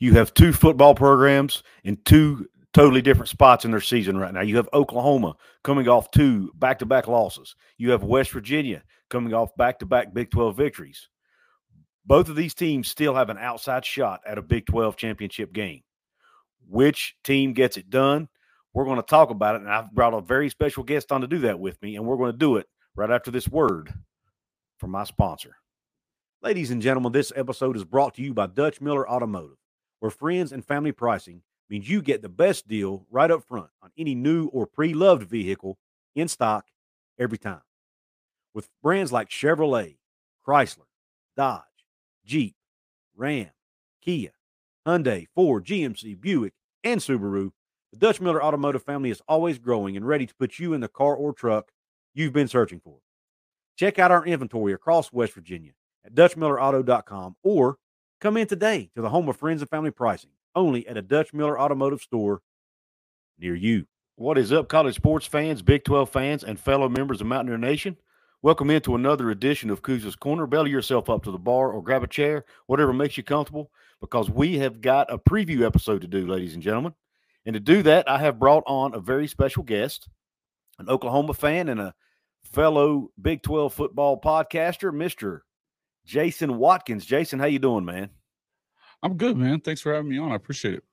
You have two football programs in two totally different spots in their season right now. You have Oklahoma coming off two back to back losses. You have West Virginia coming off back to back Big 12 victories. Both of these teams still have an outside shot at a Big 12 championship game. Which team gets it done? We're going to talk about it. And I've brought a very special guest on to do that with me. And we're going to do it right after this word from my sponsor. Ladies and gentlemen, this episode is brought to you by Dutch Miller Automotive, where friends and family pricing means you get the best deal right up front on any new or pre loved vehicle in stock every time. With brands like Chevrolet, Chrysler, Dodge, Jeep, Ram, Kia, Hyundai, Ford, GMC, Buick, and Subaru, the Dutch Miller Automotive family is always growing and ready to put you in the car or truck you've been searching for. Check out our inventory across West Virginia at DutchMillerAuto.com or come in today to the home of friends and family pricing only at a Dutch Miller Automotive store near you. What is up, college sports fans, Big 12 fans, and fellow members of Mountaineer Nation? Welcome into another edition of Couz's Corner. Belly yourself up to the bar or grab a chair, whatever makes you comfortable, because we have got a preview episode to do, ladies and gentlemen. And to do that, I have brought on a very special guest, an Oklahoma fan and a fellow Big 12 football podcaster, Mr. Jason Watkins. Jason, how you doing, man? I'm good, man. Thanks for having me on. I appreciate it.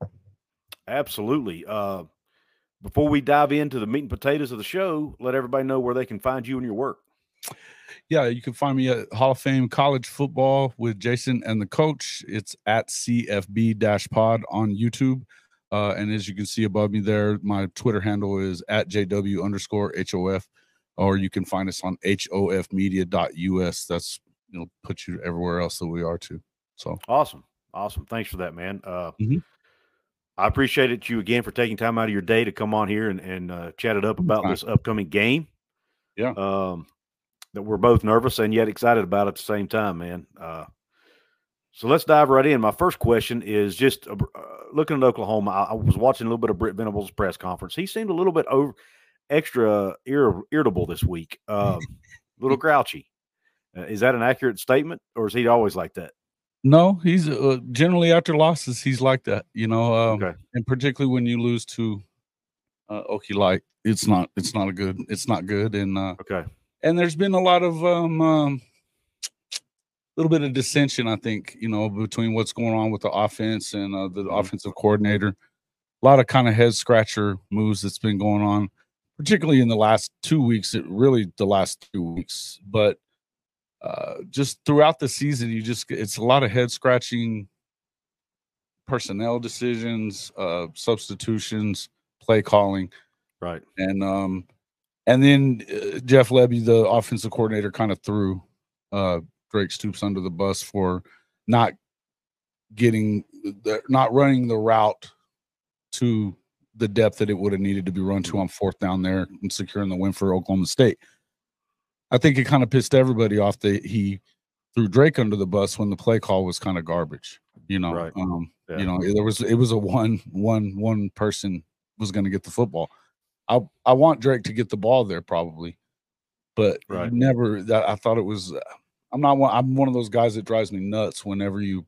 Absolutely. Uh, before we dive into the meat and potatoes of the show, let everybody know where they can find you and your work. Yeah, you can find me at Hall of Fame College Football with Jason and the coach. It's at CFB pod on YouTube. Uh, and as you can see above me there, my Twitter handle is at JW underscore HOF, or you can find us on HOFmedia.us. That's, you know, put you everywhere else that we are too. So awesome. Awesome. Thanks for that, man. Uh, mm-hmm. I appreciate it you again for taking time out of your day to come on here and, and uh, chat it up about this upcoming game. Yeah. Um, that we're both nervous and yet excited about at the same time, man. Uh, so let's dive right in. My first question is just uh, looking at Oklahoma. I, I, was watching a little bit of Brent Venables' press conference. He seemed a little bit over extra ir- irritable this week, um, a little grouchy. Uh, is that an accurate statement, or is he always like that? No, he's uh, generally after losses, he's like that, you know. Um, okay. And particularly when you lose to uh, Okie Light, it's not it's not a good it's not good. And uh, okay. And there's been a lot of um, um little bit of dissension, I think, you know, between what's going on with the offense and uh, the mm-hmm. offensive coordinator. A lot of kind of head scratcher moves that's been going on, particularly in the last two weeks. It really the last two weeks, but uh, just throughout the season, you just it's a lot of head scratching personnel decisions, uh, substitutions, play calling, right, and um, and then uh, Jeff Lebby, the offensive coordinator, kind of threw uh, Drake Stoops under the bus for not getting the, not running the route to the depth that it would have needed to be run to mm-hmm. on fourth down there and securing the win for Oklahoma State. I think it kind of pissed everybody off that he threw Drake under the bus when the play call was kind of garbage. You know, right. um, yeah. you know, there was it was a one one one person was going to get the football. I I want Drake to get the ball there probably, but right. never. That I thought it was. I'm not one. I'm one of those guys that drives me nuts whenever you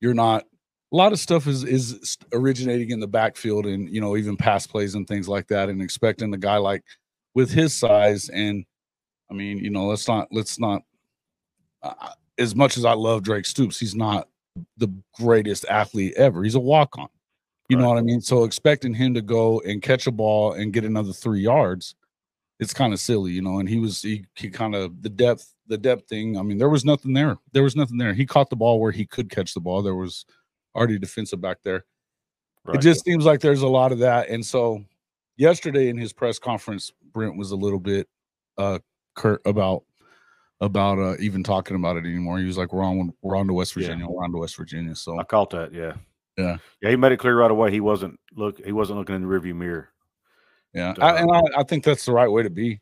you're not. A lot of stuff is is originating in the backfield and you know even pass plays and things like that, and expecting a guy like with his size and I mean, you know, let's not let's not. Uh, as much as I love Drake Stoops, he's not the greatest athlete ever. He's a walk on. You right. know what I mean? So expecting him to go and catch a ball and get another three yards, it's kind of silly, you know. And he was he, he kind of the depth the depth thing. I mean, there was nothing there. There was nothing there. He caught the ball where he could catch the ball. There was already defensive back there. Right. It just seems like there's a lot of that. And so yesterday in his press conference, Brent was a little bit uh curt about about uh, even talking about it anymore. He was like, "We're on, we're on to West Virginia. Yeah. We're on to West Virginia." So I caught that. Yeah, yeah, yeah. He made it clear right away. He wasn't look. He wasn't looking in the rearview mirror. Yeah, I, and I, I, think that's the right way to be.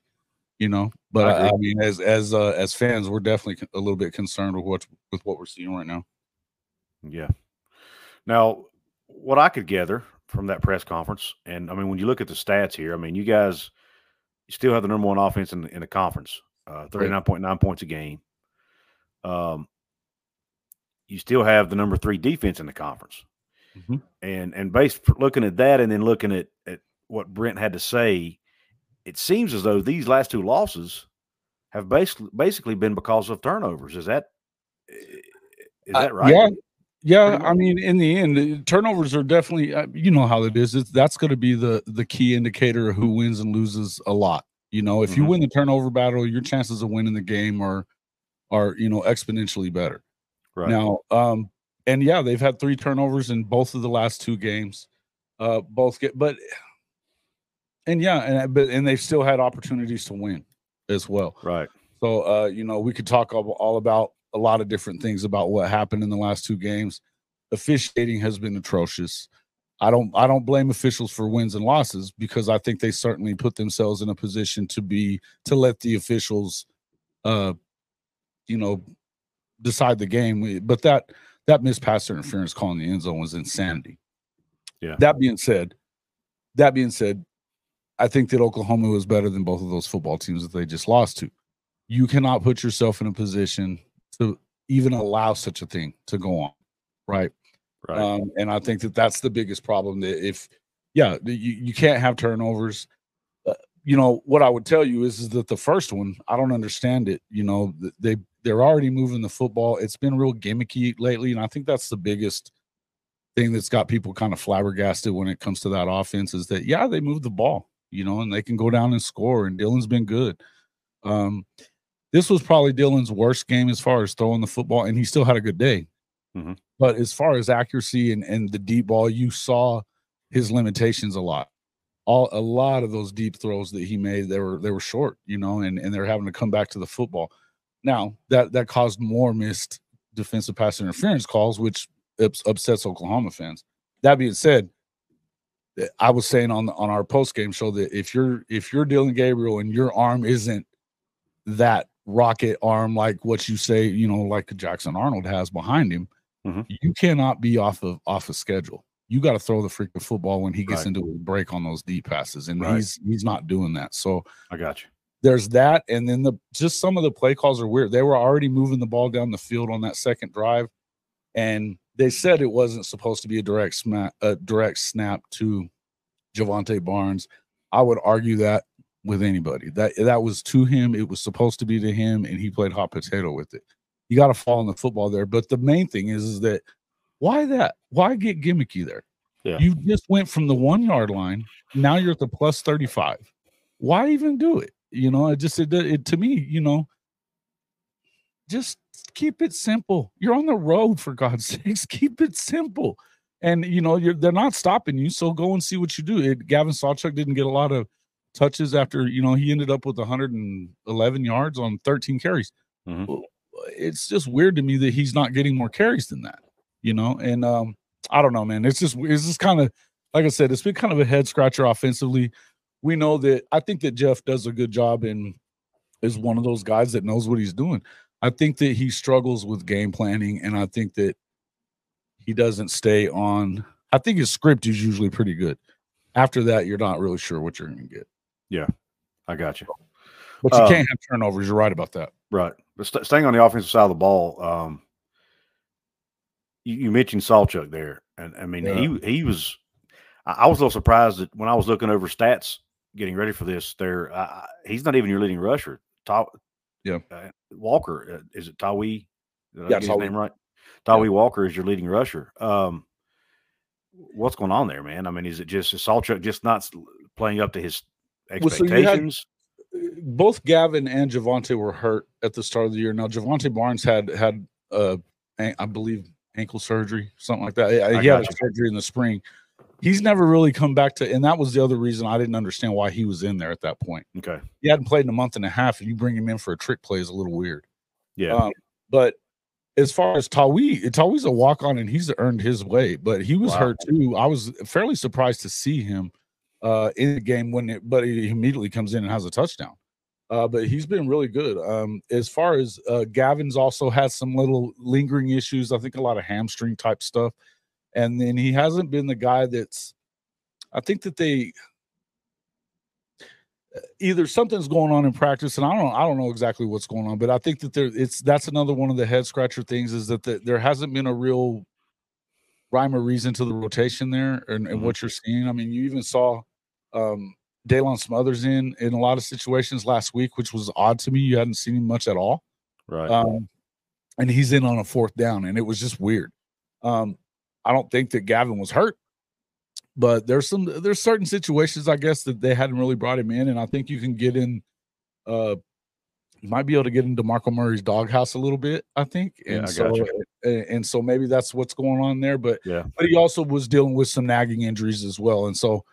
You know, but I, I mean, as as uh, as fans, we're definitely a little bit concerned with what with what we're seeing right now. Yeah. Now, what I could gather from that press conference, and I mean, when you look at the stats here, I mean, you guys you still have the number one offense in the, in the conference, uh, 39.9 points a game. Um, you still have the number three defense in the conference. Mm-hmm. And and based looking at that and then looking at, at what Brent had to say, it seems as though these last two losses have basically basically been because of turnovers. Is that is that right? Uh, yeah. Yeah, I mean, in the end, turnovers are definitely uh, you know how it is. It's, that's going to be the the key indicator of who wins and loses a lot. You know, if mm-hmm. you win the turnover battle, your chances of winning the game are are you know exponentially better. Right now, um, and yeah, they've had three turnovers in both of the last two games. Uh, both get, but and yeah, and but and they've still had opportunities to win as well. Right. So, uh, you know, we could talk all, all about a lot of different things about what happened in the last two games. Officiating has been atrocious. I don't I don't blame officials for wins and losses because I think they certainly put themselves in a position to be to let the officials uh you know decide the game. But that that missed pass interference calling the end zone was insanity. Yeah. That being said, that being said, I think that Oklahoma was better than both of those football teams that they just lost to. You cannot put yourself in a position to even allow such a thing to go on, right? Right. Um, and I think that that's the biggest problem. That if, yeah, you, you can't have turnovers. Uh, you know what I would tell you is, is that the first one, I don't understand it. You know, they they're already moving the football. It's been real gimmicky lately, and I think that's the biggest thing that's got people kind of flabbergasted when it comes to that offense is that yeah, they move the ball, you know, and they can go down and score. And Dillon's been good. Um, this was probably Dillon's worst game as far as throwing the football, and he still had a good day. Mm-hmm. But as far as accuracy and, and the deep ball, you saw his limitations a lot. All a lot of those deep throws that he made, they were they were short, you know, and, and they're having to come back to the football. Now that that caused more missed defensive pass interference calls, which upsets Oklahoma fans. That being said, I was saying on on our post game show that if you're if you're Dillon Gabriel and your arm isn't that rocket arm like what you say, you know, like Jackson Arnold has behind him, mm-hmm. you cannot be off of off of schedule. You got to throw the freaking football when he gets right. into a break on those deep passes, and right. he's he's not doing that. So I got you. There's that, and then the just some of the play calls are weird. They were already moving the ball down the field on that second drive, and they said it wasn't supposed to be a direct snap, a direct snap to Jovantae Barnes. I would argue that with anybody. That that was to him. It was supposed to be to him, and he played hot potato with it. You got to fall in the football there. But the main thing is, is that why that? Why get gimmicky there? Yeah. You just went from the one yard line. Now you're at the plus 35. Why even do it? You know, it just it, it to me, you know, just keep it simple. You're on the road for God's sakes. Keep it simple. And you know, you're they're not stopping you. So go and see what you do. It, Gavin Sawchuk didn't get a lot of touches after you know he ended up with 111 yards on 13 carries. Mm-hmm. It's just weird to me that he's not getting more carries than that, you know. And um, I don't know, man. It's just it's just kind of like I said, it's been kind of a head scratcher offensively. We know that I think that Jeff does a good job and is one of those guys that knows what he's doing. I think that he struggles with game planning, and I think that he doesn't stay on. I think his script is usually pretty good. After that, you're not really sure what you're going to get. Yeah, I got you. But you um, can't have turnovers. You're right about that. Right. But st- staying on the offensive side of the ball, um, you, you mentioned Sawchuk there, and I mean yeah. he he was. I, I, was a little surprised that when I was looking over stats, getting ready for this, there uh, he's not even your leading rusher. Ta- yeah, uh, Walker uh, is it Tawee? Did yeah, get his name right? Tawee yeah. Walker is your leading rusher. Um, what's going on there, man? I mean, is it just is Sawchuk just not playing up to his expectations. Well, so had, both Gavin and Jovantae were hurt at the start of the year. Now Jovantae Barnes had had uh, I believe ankle surgery, something like that. I he had surgery in the spring. He's never really come back to, and that was the other reason I didn't understand why he was in there at that point. Okay, he hadn't played in a month and a half, and you bring him in for a trick play is a little weird. Yeah, um, but as far as Tawee, Tawee's a walk on, and he's earned his way. But he was wow. hurt too. I was fairly surprised to see him uh, in the game when it, but he immediately comes in and has a touchdown. Uh, but he's been really good. Um, as far as uh, Gavin's also has some little lingering issues. I think a lot of hamstring type stuff, and then he hasn't been the guy that's. I think that they. either something's going on in practice, and I don't I don't know exactly what's going on, but I think that there it's that's another one of the head scratcher things is that the, there hasn't been a real rhyme or reason to the rotation there and, and mm-hmm. what you're seeing. I mean, you even saw um Daylan Smothers in in a lot of situations last week, which was odd to me. You hadn't seen him much at all. Right. Um, and he's in on a fourth down, and it was just weird. Um, I don't think that Gavin was hurt, but there's some there's certain situations I guess that they hadn't really brought him in, and I think you can get in. Uh, you might be able to get into DeMarco Murray's doghouse a little bit, I think, and yeah, so and, and so maybe that's what's going on there. But yeah, but he also was dealing with some nagging injuries as well, and so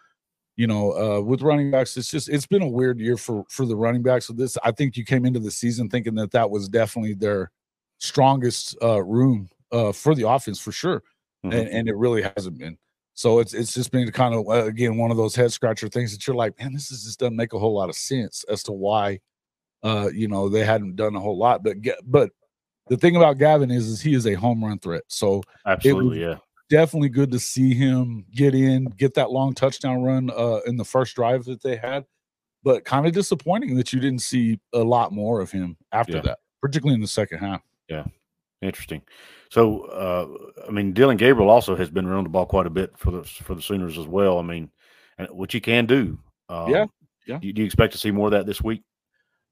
you know, uh, with running backs, it's just it's been a weird year for for the running backs. So this, I think you came into the season thinking that that was definitely their strongest uh, room uh, for the offense for sure, mm-hmm. and, and, it really hasn't been. So it's it's just been kind of uh, again one of those head scratcher things that you're like, man, this is, just doesn't make a whole lot of sense as to why, uh, you know, they hadn't done a whole lot. But but the thing about Gavin is, is he is a home run threat. So absolutely, yeah definitely good to see him get in, get that long touchdown run uh, in the first drive that they had. But kind of disappointing that you didn't see a lot more of him after yeah. that, particularly in the second half. Yeah, interesting. So, uh, I mean, Dillon Gabriel also has been around the ball quite a bit for the for the Sooners as well. I mean, which he can do. Um, yeah, yeah. Do, do you expect to see more of that this week?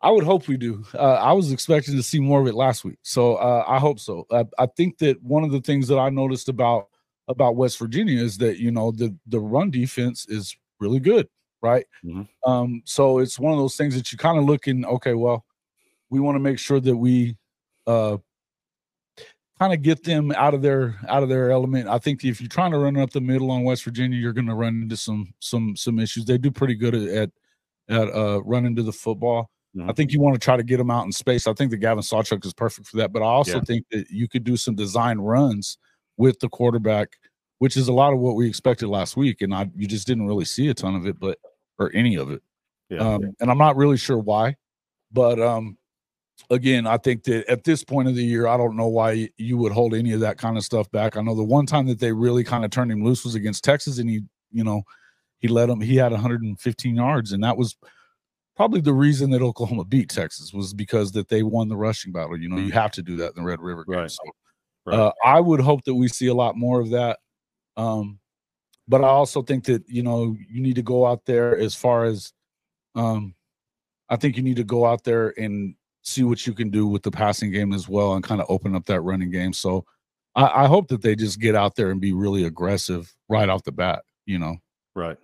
I would hope we do. Uh, I was expecting to see more of it last week, so uh, I hope so. I, I, think that one of the things that I noticed about about West Virginia is that you know the the run defense is really good, right? Mm-hmm. Um, so it's one of those things that you kind of look in. Okay, well, we want to make sure that we uh, kind of get them out of their out of their element. I think if you're trying to run up the middle on West Virginia, you're going to run into some some some issues. They do pretty good at at uh, running to the football. Mm-hmm. I think you want to try to get them out in space. I think that Gavin Sawchuk is perfect for that, but I also yeah. think that you could do some design runs with the quarterback, which is a lot of what we expected last week. And I you just didn't really see a ton of it, but or any of it. Yeah. Um, and I'm not really sure why. But um again, I think that at this point of the year, I don't know why you would hold any of that kind of stuff back. I know the one time that they really kind of turned him loose was against Texas, and he, you know, he let him. He had 115 yards, and that was probably the reason that Oklahoma beat Texas was because that they won the rushing battle. You know, you mm. have to do that in the Red River game. Right. So Right. Uh, I would hope that we see a lot more of that. Um, but I also think that you know you need to go out there as far as, um, I think you need to go out there and see what you can do with the passing game as well, and kind of open up that running game. So I, I hope that they just get out there and be really aggressive right off the bat. You know, right.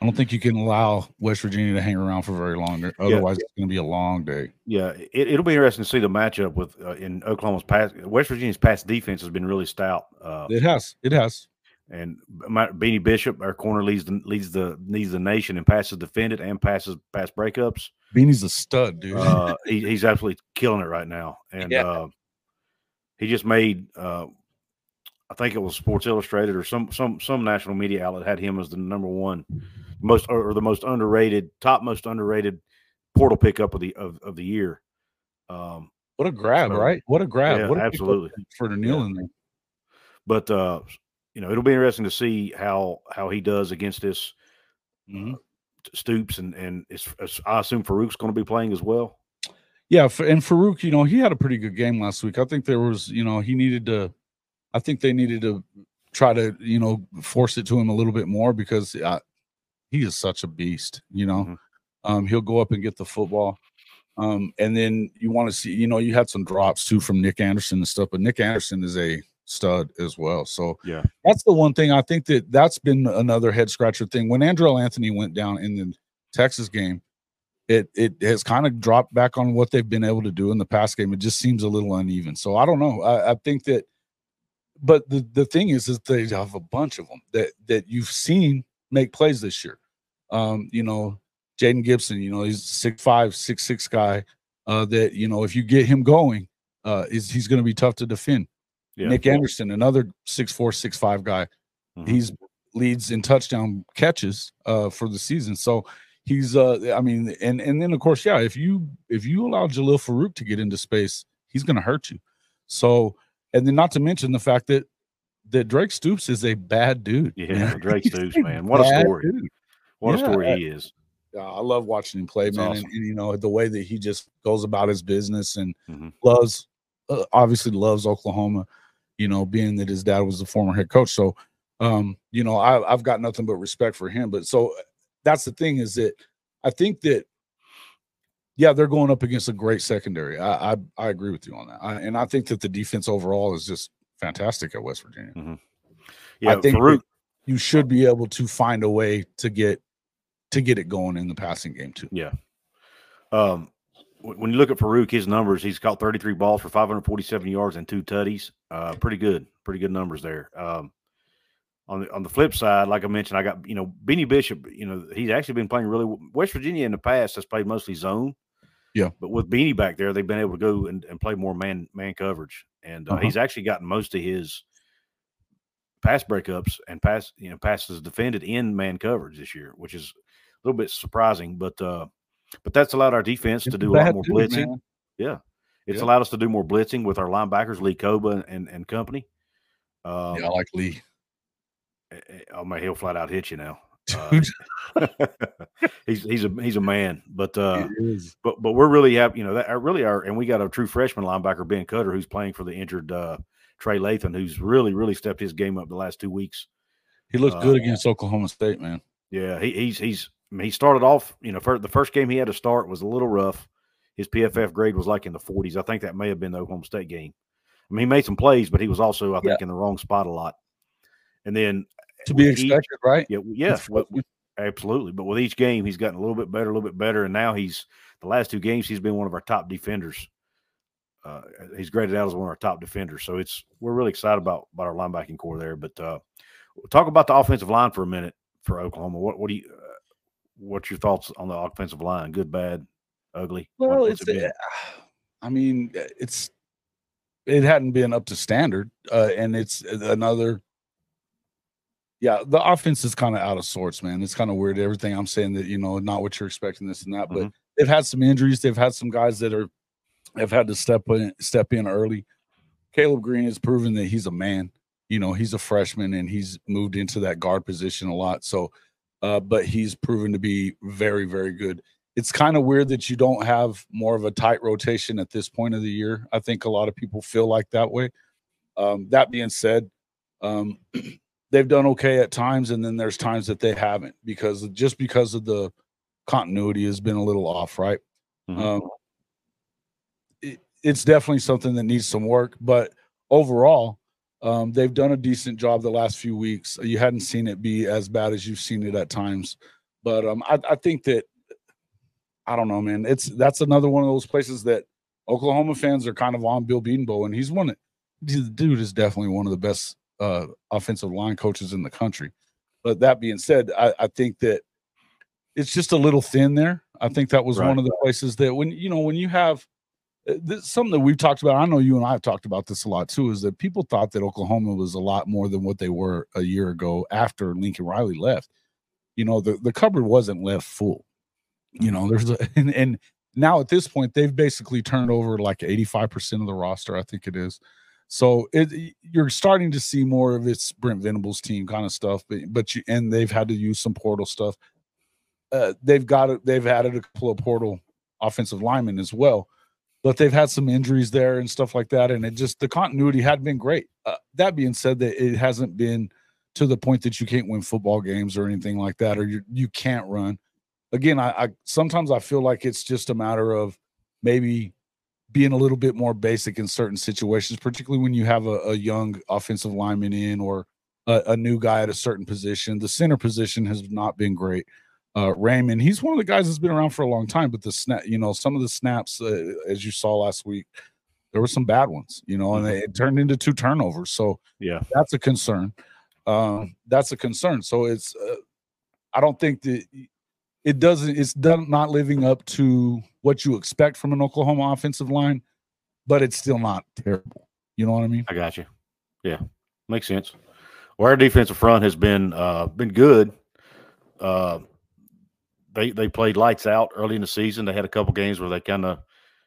I don't think you can allow West Virginia to hang around for very long. Otherwise, yeah. it's going to be a long day. Yeah, it, will be interesting to see the matchup with uh, in Oklahoma's pass. West Virginia's pass defense has been really stout. Uh, it has. It has. And Beanie Bishop, our corner, leads the leads the leads the nation in passes defended and passes pass breakups. Beanie's a stud, dude. uh, he, he's absolutely killing it right now, and yeah. Uh, he just made. Uh, I think it was Sports Illustrated or some some some national media outlet had him as the number one most or the most underrated, top most underrated portal pickup of the of, of the year. Um, what a grab, so, right? What a grab! Yeah, what a absolutely for the yeah. there. But uh, you know, it'll be interesting to see how how he does against this mm-hmm. uh, Stoops and and I assume Farooq's going to be playing as well. Yeah, and Farouk, you know, he had a pretty good game last week. I think there was, you know, he needed to. I think they needed to try to, you know, force it to him a little bit more because I, he is such a beast. You know, mm-hmm. um, he'll go up and get the football. Um, and then you want to see, you know, you had some drops too from Nick Anderson and stuff, but Nick Anderson is a stud as well. So yeah, that's the one thing I think that that's been another head scratcher thing. When Andrel Anthony went down in the Texas game, it it has kind of dropped back on what they've been able to do in the past game. It just seems a little uneven. So I don't know. I, I think that, but the the thing is, is they have a bunch of them that that you've seen make plays this year. Um, you know, Jayden Gibson, you know, he's six five, six six guy. Uh, that you know, if you get him going, uh, is he's going to be tough to defend. Yeah. Nick Anderson, another six four, six five guy. Mm-hmm. He's leads in touchdown catches uh for the season. So he's uh I mean, and and then of course, yeah, if you if you allow Jalil Farooq to get into space, he's gonna hurt you. So and then not to mention the fact that that Drake Stoops is a bad dude. Yeah, Drake Stoops, man. What a story. Dude. What yeah, a story he is. Yeah, I love watching him play, That's man. Awesome. And, and, you know the way that he just goes about his business and mm-hmm. loves, uh, obviously loves Oklahoma. You know, being that his dad was the former head coach, so um, you know I, I've got nothing but respect for him. But so that's the thing is that I think that yeah, they're going up against a great secondary. I I, I agree with you on that, I, and I think that the defense overall is just fantastic at West Virginia. Mm-hmm. Yeah, I think Farooq, you should be able to find a way to get to get it going in the passing game too. Yeah. Um, when you look at Farooq, his numbers, he's caught 33 balls for 547 yards and two tutties. Uh, pretty good, pretty good numbers there. Um, on the on the flip side, like I mentioned, I got you know Beanie Bishop. You know he's actually been playing really. West Virginia in the past has played mostly zone. Yeah, but with Beanie back there, they've been able to go and, and play more man man coverage, and uh, uh-huh. he's actually gotten most of his pass breakups and pass you know passes defended in man coverage this year, which is little bit surprising. But uh, but that's allowed our defense it's to do a lot more blitzing. Man. Yeah, it's yeah. allowed us to do more blitzing with our linebackers, Lee Kpogba and and company. Um, yeah, I like Lee. Eh, eh, oh my, he'll flat out hit you now. Uh, he's he's a he's a man, but uh, but but we're really happy. You know that I really are, and we got a true freshman linebacker Ben Cutter who's playing for the injured uh, Trey Lathan, who's really really stepped his game up the last two weeks. He looked good uh, against Oklahoma State, man. Yeah, he, he's he's I mean, he started off. You know, for the first game he had to start was a little rough. His PFF grade was like in the 40s. I think that may have been the Oklahoma State game. I mean, he made some plays, but he was also, I think, yeah. in the wrong spot a lot. And then to be expected, each, right? Yeah, yes, yeah, absolutely. But with each game, he's gotten a little bit better, a little bit better, and now he's the last two games he's been one of our top defenders. Uh, he's graded out as one of our top defenders, so it's we're really excited about about our linebacking corps there. But uh, talk about the offensive line for a minute for Oklahoma. What what do you what's your thoughts on the offensive line? Good, bad, ugly? Well, what, it's it I mean, it's it hadn't been up to standard, uh, and it's another yeah, the offense is kind of out of sorts, man. It's kind of weird. Everything I'm saying that you know, not what you're expecting, this and that. But mm-hmm. they've had some injuries. They've had some guys that are have had to step in, step in early. Caleb Green has proven that he's a man. You know, he's a freshman and he's moved into that guard position a lot. So, uh, but he's proven to be very, very good. It's kind of weird that you don't have more of a tight rotation at this point of the year. I think a lot of people feel like that way. Um, that being said, um, they've done okay at times, and then there's times that they haven't because just because of the continuity has been a little off, right? Mm-hmm. Um, it, it's definitely something that needs some work, but overall, um, they've done a decent job the last few weeks. You hadn't seen it be as bad as you've seen it at times, but um, I, I think that I don't know, man. It's that's another one of those places that Oklahoma fans are kind of on Bill Bedenbaugh, and he's one. The dude is definitely one of the best uh, offensive line coaches in the country. But that being said, I, I, think that it's just a little thin there. I think that was right. one of the places that when you know when you have this, something that we've talked about. I know you and I have talked about this a lot too. Is that people thought that Oklahoma was a lot more than what they were a year ago after Lincoln Riley left. You know, the the cupboard wasn't left full. You know, there's a, and, and now at this point they've basically turned over like 85% of the roster, I think it is. So it, you're starting to see more of it's Brent Venables team kind of stuff, but but you and they've had to use some portal stuff. Uh, they've got it. They've added a couple of portal offensive linemen as well, but they've had some injuries there and stuff like that. And it just the continuity had been great. Uh, that being said, that it hasn't been to the point that you can't win football games or anything like that, or you you can't run. Again, I, I sometimes I feel like it's just a matter of maybe being a little bit more basic in certain situations, particularly when you have a, a young offensive lineman in or a, a, new guy at a certain position. The center position has not been great. Uh, Raymond, he's one of the guys that's been around for a long time, but the snap, you know, some of the snaps, uh, as you saw last week, there were some bad ones, you know, and they, it turned into two turnovers. So yeah, that's a concern. Um, that's a concern. So it's, uh, I don't think that it doesn't it's done not living up to what you expect from an Oklahoma offensive line, but it's still not terrible. You know what I mean? I got you. Yeah, makes sense. Well, our defensive front has been uh, been good. Uh, they they played lights out early in the season. They had a couple games where they kind of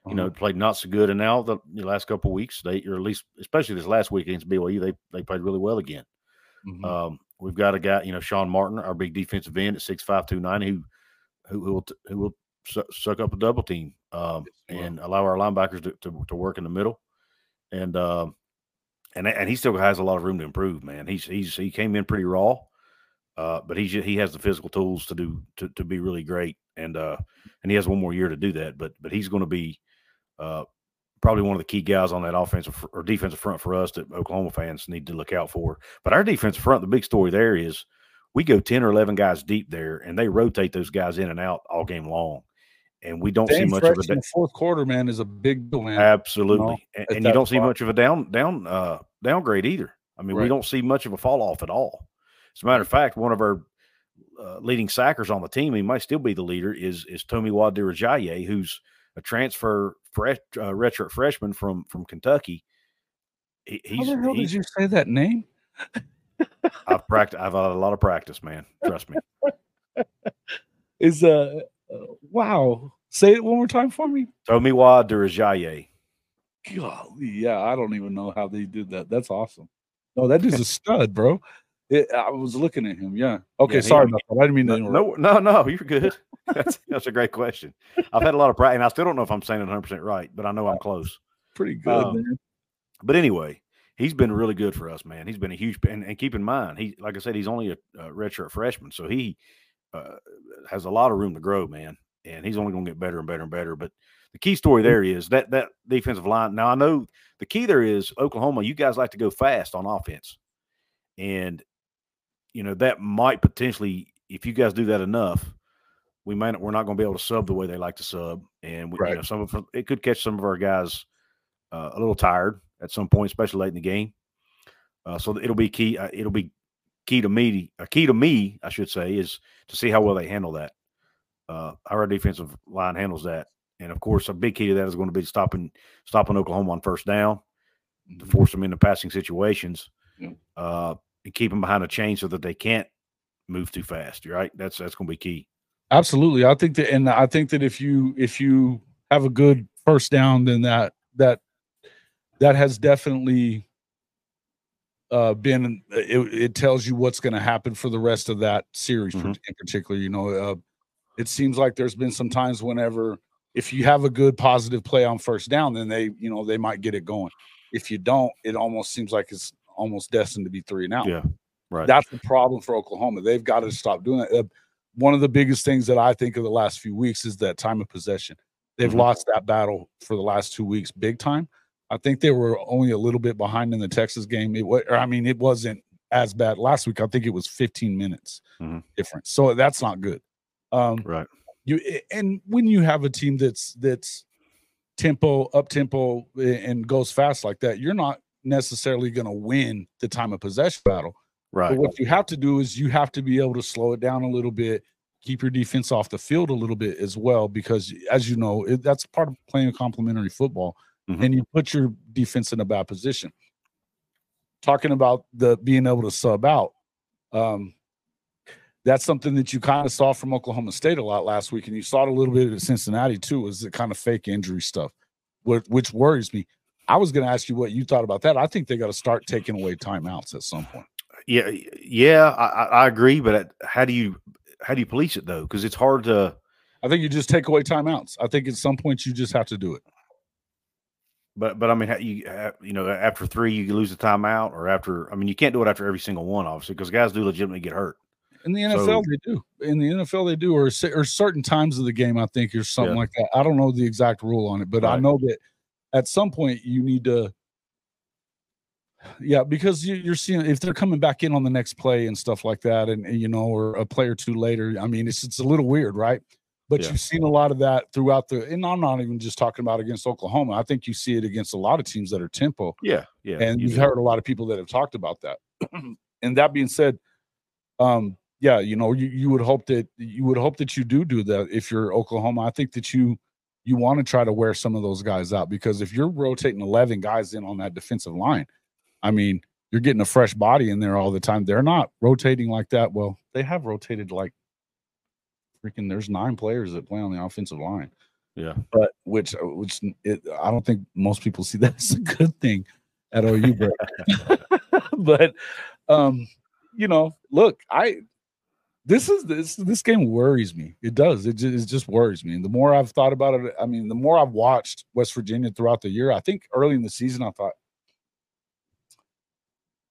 you know uh-huh. played not so good, and now the, the, last couple weeks they or at least especially this last week against BYU they they played really well again. Mm-hmm. Um, we've got a guy you know Sean Martin, our big defensive end at six five two nine who who, who will who will su- suck up a double team um, and allow our linebackers to, to, to work in the middle. And um, and and he still has a lot of room to improve, man. He's he's he came in pretty raw, uh, but he's he has the physical tools to do to, to be really great, and uh, and he has one more year to do that. But but he's going to be uh, probably one of the key guys on that offensive or defensive front for us that Oklahoma fans need to look out for. But our defensive front, the big story there is we go ten or eleven guys deep there, and they rotate those guys in and out all game long and we don't see much of a da- fourth quarter. Man is a big deal, man. Absolutely, you know, and, and you don't spot. see much of a down down uh, downgrade either. I mean, right. we don't see much of a fall off at all. As a matter of fact, one of our uh, leading sackers on the team, he might still be the leader, is is Tomiwa Durojaiye, who's a transfer fresh uh, redshirt freshman from from Kentucky. He, he's, How the hell did you say that name? I've practiced. I've had a lot of practice, man. Trust me. is uh wow. Say it one more time for me. Tomiwa Durojaiye. Golly, yeah, I don't even know how they did that. That's awesome. No, that is a stud, bro. It, I was looking at him. Yeah. Okay. Yeah, sorry about that. I didn't mean to. No, no, no. You're good. that's, that's a great question. I've had a lot of practice, and I still don't know if I'm saying it 100 percent right, but I know I'm close. Pretty good, um, man. But anyway, he's been really good for us, man. He's been a huge and, and keep in mind, he like I said, he's only a, a redshirt freshman, so he uh, has a lot of room to grow, man. And he's only going to get better and better and better. But the key story there is that that defensive line. Now I know the key there is Oklahoma. You guys like to go fast on offense, and you know that might potentially, if you guys do that enough, we might not, we're not going to be able to sub the way they like to sub, and we, right. you know, some of it could catch some of our guys uh, a little tired at some point, especially late in the game. Uh, so it'll be key. Uh, it'll be key to me, a key to me, I should say, is to see how well they handle that. Uh, how our defensive line handles that, and of course, a big key to that is going to be stopping stopping Oklahoma on first down, mm-hmm. to force them into passing situations, yeah. And keep them behind a chain so that they can't move too fast. Right? That's that's going to be key. Absolutely, I think that, and I think that if you if you have a good first down, then that that that has definitely uh, been it, it, tells you what's going to happen for the rest of that series mm-hmm. in particular. You know, uh, it seems like there's been some times whenever if you have a good positive play on first down, then they you know they might get it going. If you don't, it almost seems like it's almost destined to be three and out. Yeah, right. That's the problem for Oklahoma. They've got to stop doing that. Uh, one of the biggest things that I think of the last few weeks is that time of possession. They've mm-hmm. lost that battle for the last two weeks, big time. I think they were only a little bit behind in the Texas game. It was, I mean, it wasn't as bad last week. I think it was 15 minutes mm-hmm. difference. So that's not good. Um, right. You and when you have a team that's that's tempo up tempo and goes fast like that, you're not necessarily going to win the time of possession battle. Right. But what you have to do is you have to be able to slow it down a little bit, keep your defense off the field a little bit as well, because as you know, it, that's part of playing complementary football mm-hmm. and you put your defense in a bad position. Talking about the being able to sub out, um, that's something that you kind of saw from Oklahoma State a lot last week, and you saw it a little bit at Cincinnati too. Was the kind of fake injury stuff, which worries me. I was going to ask you what you thought about that. I think they got to start taking away timeouts at some point. Yeah, yeah, I, I agree. But uh, how do you how do you police it though? Because it's hard to. I think you just take away timeouts. I think at some point you just have to do it. But but I mean, you you know, after three you lose a timeout, or after I mean, you can't do it after every single one, obviously, because guys do legitimately get hurt. In the NFL, so, they do. In the NFL, they do, or or certain times of the game, I think, or something yeah. like that. I don't know the exact rule on it, but right. I know that at some point you need to. Yeah, because you, are seeing if they're coming back in on the next play and stuff like that, and, and you know, or a play or two later. I mean, it's it's a little weird, right? But yeah. you've seen a lot of that throughout the, and I'm not even just talking about against Oklahoma. I think you see it against a lot of teams that are tempo. Yeah, yeah. And you have heard a lot of people that have talked about that. and that being said, um, yeah, you know, you, you would hope that you would hope that you do do that if you're Oklahoma. I think that you you want to try to wear some of those guys out because if you're rotating 11 guys in on that defensive line, I mean, you're getting a fresh body in there all the time. They're not rotating like that. Well, they have rotated like freaking there's nine players that play on the offensive line. Yeah. But which uh, which it, I don't think most people see that as a good thing at OU, but but um, you know, look, I this is this this game worries me. It does. It just, it just worries me. And the more I've thought about it, I mean, the more I've watched West Virginia throughout the year. I think early in the season, I thought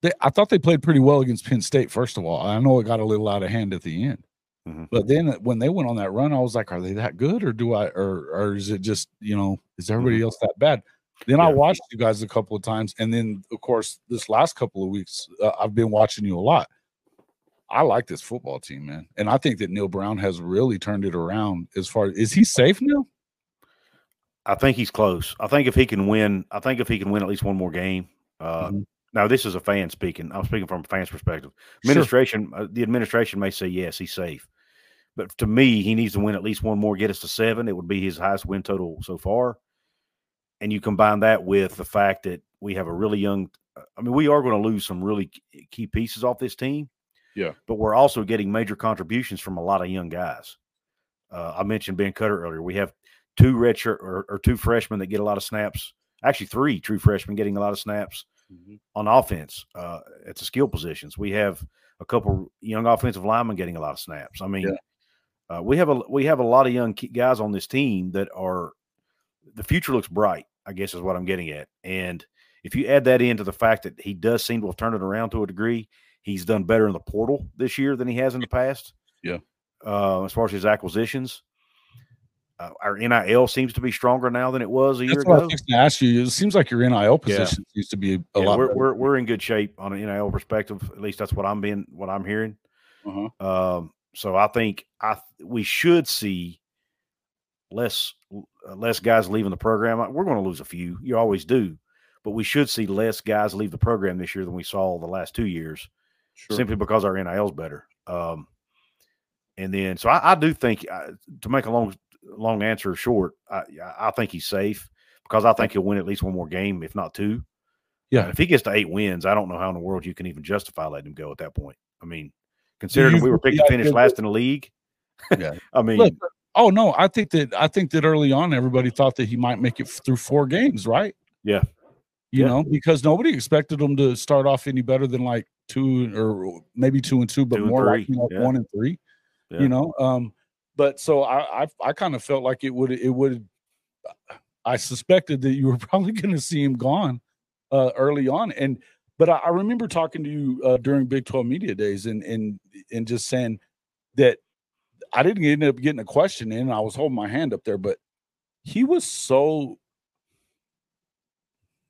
they, I thought they played pretty well against Penn State. First of all, I know it got a little out of hand at the end, mm-hmm. but then when they went on that run, I was like, are they that good, or do I, or or is it just you know, is everybody mm-hmm. else that bad? Then yeah. I watched you guys a couple of times, and then of course this last couple of weeks, uh, I've been watching you a lot. I like this football team, man, and I think that Neal Brown has really turned it around. As far as is he safe now? I think he's close. I think if he can win, I think if he can win at least one more game. Uh, mm-hmm. Now, this is a fan speaking. I'm speaking from a fan's perspective. Administration, sure. uh, the administration may say yes, he's safe, but to me, he needs to win at least one more, get us to seven. It would be his highest win total so far and you combine that with the fact that we have a really young I mean, we are going to lose some really key pieces off this team. Yeah. But we're also getting major contributions from a lot of young guys. Uh, I mentioned Ben Cutter earlier. We have two redshirt or, or, two freshmen that get a lot of snaps. Actually, three true freshmen getting a lot of snaps mm-hmm. on offense uh, at the skill positions. We have a couple young offensive linemen getting a lot of snaps. I mean, yeah. uh, we have a we have a lot of young guys on this team that are the future looks bright, I guess is what I'm getting at. And if you add that into the fact that he does seem to have turned it around to a degree, he's done better in the portal this year than he has in the past. Yeah. Uh, as far as his acquisitions, uh, our NIL seems to be stronger now than it was a That's year ago. I was to ask you. It seems like your NIL position yeah. used to be a yeah, lot. We're, we're, we're in good shape on an NIL perspective. At least that's what I'm being what I'm hearing. Uh-huh. Um, so I think I we should see less uh, less guys leaving the program. We're going to lose a few. You always do, but we should see less guys leave the program this year than we saw the last two years, sure. simply because our NIL is better. Um, and then, so I, I do think uh, to make a long long answer short, I, I think he's safe because I think he'll win at least one more game, if not two. Yeah. And if he gets to eight wins, I don't know how in the world you can even justify letting him go at that point. I mean, considering we were picked to finish last in the league. Yeah. I mean, Look, Oh no, I think that I think that early on everybody thought that he might make it through four games, right? Yeah. You yeah. know, because nobody expected him to start off any better than like two or maybe two and two, but two more like you know, yeah. one and three. Yeah. You know, um, but so I I, I kind of felt like it would it would I suspected that you were probably going to see him gone uh, early on, and but I, I remember talking to you uh, during Big Twelve media days and and and just saying that I didn't end up getting a question in. I was holding my hand up there, but he was so,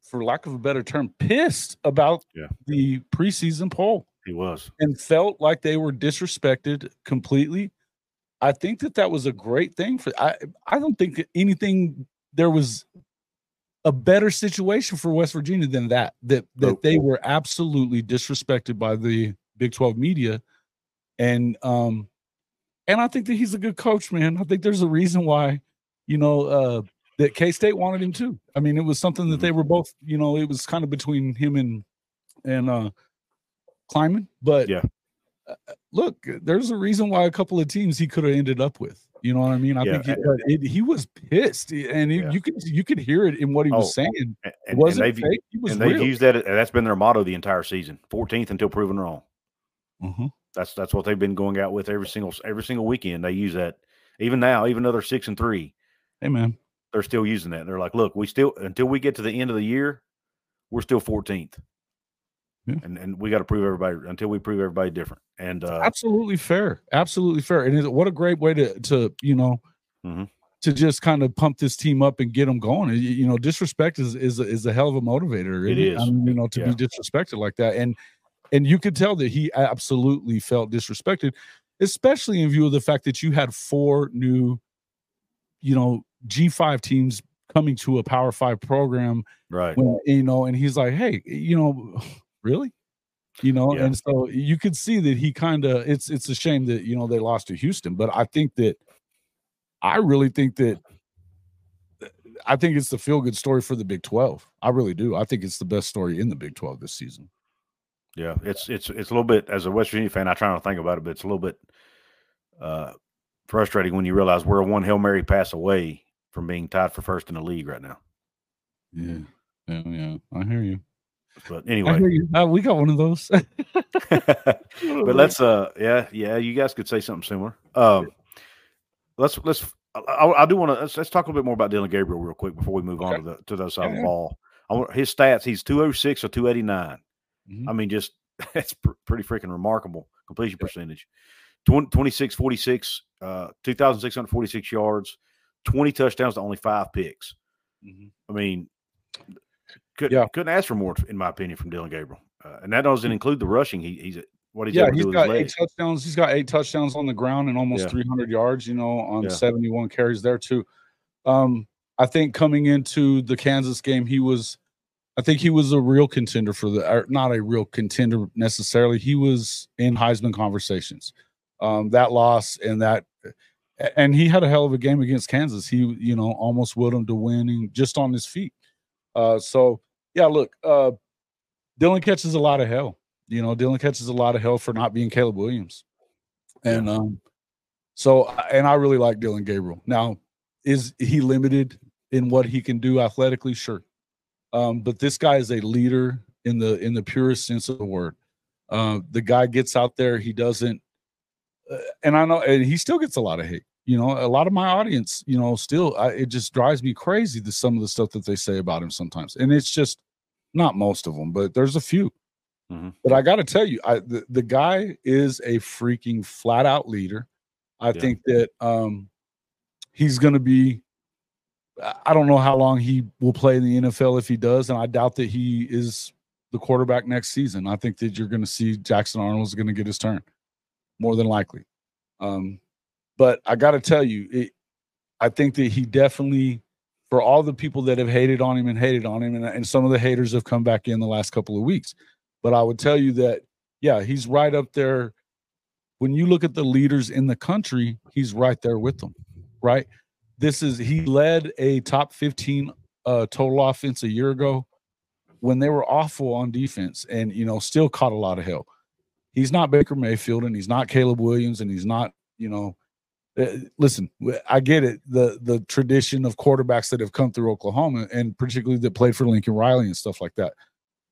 for lack of a better term, pissed about yeah. the preseason poll. He was, and felt like they were disrespected completely. I think that that was a great thing for. I I don't think anything there was a better situation for West Virginia than that. That that nope. they were absolutely disrespected by the Big Twelve media, and um and I think that he's a good coach, man. I think there's a reason why, you know, uh, that K State wanted him too. I mean, it was something that they mm-hmm. were both, you know, it was kind of between him and and uh Klieman. But yeah, uh, look, there's a reason why a couple of teams he could have ended up with. You know what I mean? I yeah, think he, it, he, was pissed, and it, yeah. you could you could hear it in what he was oh, saying. And, it wasn't and fake. He was and they've used that. That's been their motto the entire season: 14th until proven wrong. Mm-hmm. That's that's what they've been going out with every single every single weekend. They use that. Even now, even though they're six and three, hey man, they're still using that. They're like, look, we still until we get to the end of the year, we're still 14th. Yeah. And and we got to prove everybody until we prove everybody different. And uh, absolutely fair, absolutely fair. And what a great way to to you know mm-hmm. to just kind of pump this team up and get them going. You, you know, disrespect is is a, is a hell of a motivator. It is, I mean, you know, to yeah. be disrespected like that. And and you could tell that he absolutely felt disrespected, especially in view of the fact that you had four new, you know, G5 teams coming to a Power Five program. Right. When, you know, and he's like, hey, you know, really? You know, yeah. and so you could see that he kind of it's it's a shame that you know they lost to Houston, but I think that I really think that I think it's the feel good story for the Big 12. I really do. I think it's the best story in the Big 12 this season. Yeah, it's it's it's a little bit as a West Virginia fan. I try not to think about it, but it's a little bit uh, frustrating when you realize we're one hail mary pass away from being tied for first in the league right now. Yeah, yeah, yeah. I hear you. But anyway, uh, we got one of those. but let's uh, yeah, yeah, you guys could say something similar. Um, let's let's. I, I do want to let's, let's, talk a little bit more about Dillon Gabriel real quick before we move okay. on to the to the side yeah, of the ball. I want his stats. He's two oh six or two eighty nine. Mm-hmm. I mean, just that's pr- pretty freaking remarkable completion yeah. percentage. 20, 26 46, uh, 2,646 yards, 20 touchdowns to only five picks. Mm-hmm. I mean, could, yeah. couldn't ask for more, in my opinion, from Dillon Gabriel. Uh, and that doesn't include the rushing. He, he's what he's yeah, he's got eight touchdowns. He's got eight touchdowns on the ground and almost yeah. 300 yards. You know, on yeah. 71 carries there too. Um, I think coming into the Kansas game, he was, I think he was a real contender for the, not a real contender necessarily. He was in Heisman conversations. Um, that loss and that and he had a hell of a game against Kansas. He, you know, almost willed him to winning just on his feet. Uh, so yeah, look, uh, Dillon catches a lot of hell. You know, Dillon catches a lot of hell for not being Caleb Williams, and um, so and I really like Dillon Gabriel. Now, is he limited in what he can do athletically? Sure, um, but this guy is a leader in the in the purest sense of the word. Uh, the guy gets out there. He doesn't and I know, and he still gets a lot of hate. You know, a lot of my audience, you know, still, I, it just drives me crazy to some of the stuff that they say about him sometimes. And it's just not most of them, but there's a few. Mm-hmm. But I got to tell you, I the, the guy is a freaking flat out leader. I yeah. think that um he's going to be. I don't know how long he will play in the NFL if he does, and I doubt that he is the quarterback next season. I think that you're going to see Jackson Arnold is going to get his turn more than likely. Um, but I got to tell you, it, I think that he definitely, for all the people that have hated on him and hated on him, and, and some of the haters have come back in the last couple of weeks. But I would tell you that, yeah, he's right up there. When you look at the leaders in the country, he's right there with them, right? This is, he led a top 15 uh, total offense a year ago when they were awful on defense and, you know, still caught a lot of hell he's not Baker Mayfield and he's not Caleb Williams and he's not, you know, uh, listen, I get it. The the tradition of quarterbacks that have come through Oklahoma and particularly that played for Lincoln Riley and stuff like that.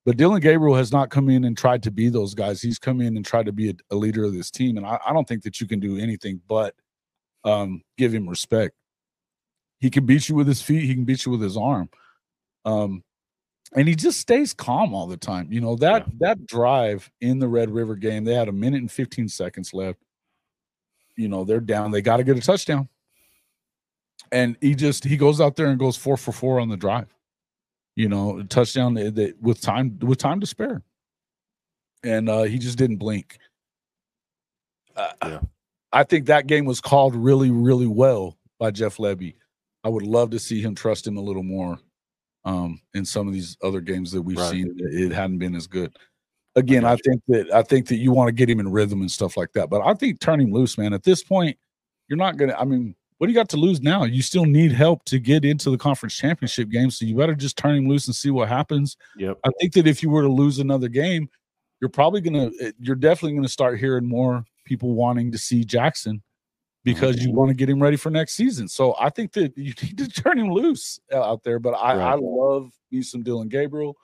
But Dillon Gabriel has not come in and tried to be those guys. He's come in and tried to be a, a leader of this team. And I, I, don't think that you can do anything but um, give him respect. He can beat you with his feet, he can beat you with his arm. Um, and he just stays calm all the time. You know that yeah. that drive in the Red River game, they had a minute and 15 seconds left. You know they're down. They got to get a touchdown, and he just he goes out there and goes four for four on the drive. You know, touchdown that with time with time to spare, and uh, he just didn't blink. Uh, yeah. I think that game was called really, really well by Jeff Lebby. I would love to see him trust him a little more um, in some of these other games that we've right. seen. It hadn't been as good. Again, I, I think that I think that you want to get him in rhythm and stuff like that. But I think turn him loose, man. At this point, you're not gonna. I mean, what do you got to lose now? You still need help to get into the conference championship game, so you better just turn him loose and see what happens. Yep. I think that if you were to lose another game, you're probably gonna. Eh, you're definitely gonna start hearing more people wanting to see Jackson because you want to get him ready for next season. So I think that you need to turn him loose out there. But I, right. I love me some Dillon Gabriel.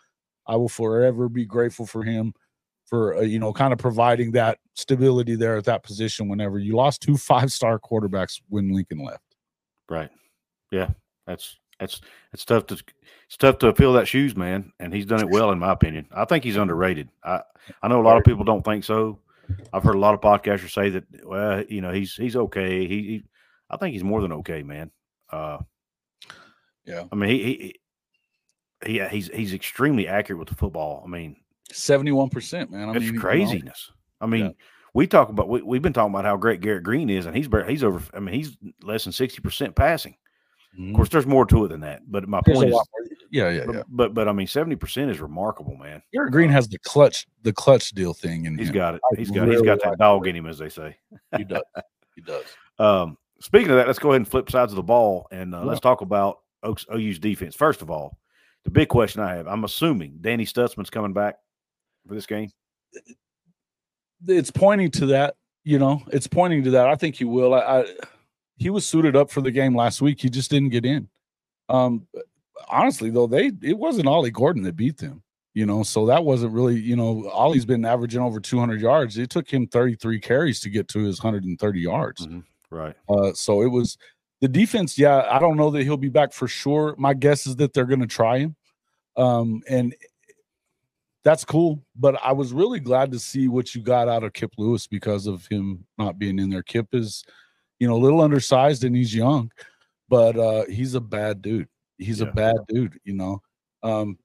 I will forever be grateful for him for uh, you know kind of providing that stability there at that position. Whenever you lost two five star quarterbacks when Lincoln left, right? Yeah, that's that's it's tough to it's tough to fill that shoes, man. And he's done it well, in my opinion. I think he's underrated. I I know a lot of people don't think so. I've heard a lot of podcasters say that. Well, you know, he's he's okay. He, he I think he's more than okay, man. Uh, yeah. I mean, he, he, he he's he's extremely accurate with the football. I mean, seventy one percent, man. I it's mean, craziness. I mean, yeah. we talk about we, we've been talking about how great Garrett Greene is, and he's he's over. I mean, he's less than sixty percent passing. Mm-hmm. Of course, there's more to it than that. But my There's point is, yeah, yeah, but, yeah. But but I mean, seventy percent is remarkable, man. Garrett Greene has the clutch, the clutch deal thing, and he's got it. He's got really he's got that dog in him, as they say. He does. He does. um, speaking of that, let's go ahead and flip sides of the ball, and uh, yeah. let's talk about Oaks, OU's defense. First of all, the big question I have: I'm assuming Danny Stutsman's coming back for this game. It's pointing to that. You know, it's pointing to that. I think he will. I, I he was suited up for the game last week. He just didn't get in. Um, honestly, though, they it wasn't Ollie Gordon that beat them. You know, so that wasn't really, you know, Ollie's been averaging over 200 yards. It took him 33 carries to get to his 130 yards. Mm-hmm. Right. Uh, so it was the defense. Yeah, I don't know that he'll be back for sure. My guess is that they're going to try him. Um, and that's cool. But I was really glad to see what you got out of Kip Lewis because of him not being in there. Kip is, you know, a little undersized and he's young, but uh, he's a bad dude. He's yeah. a bad dude, you know. Um,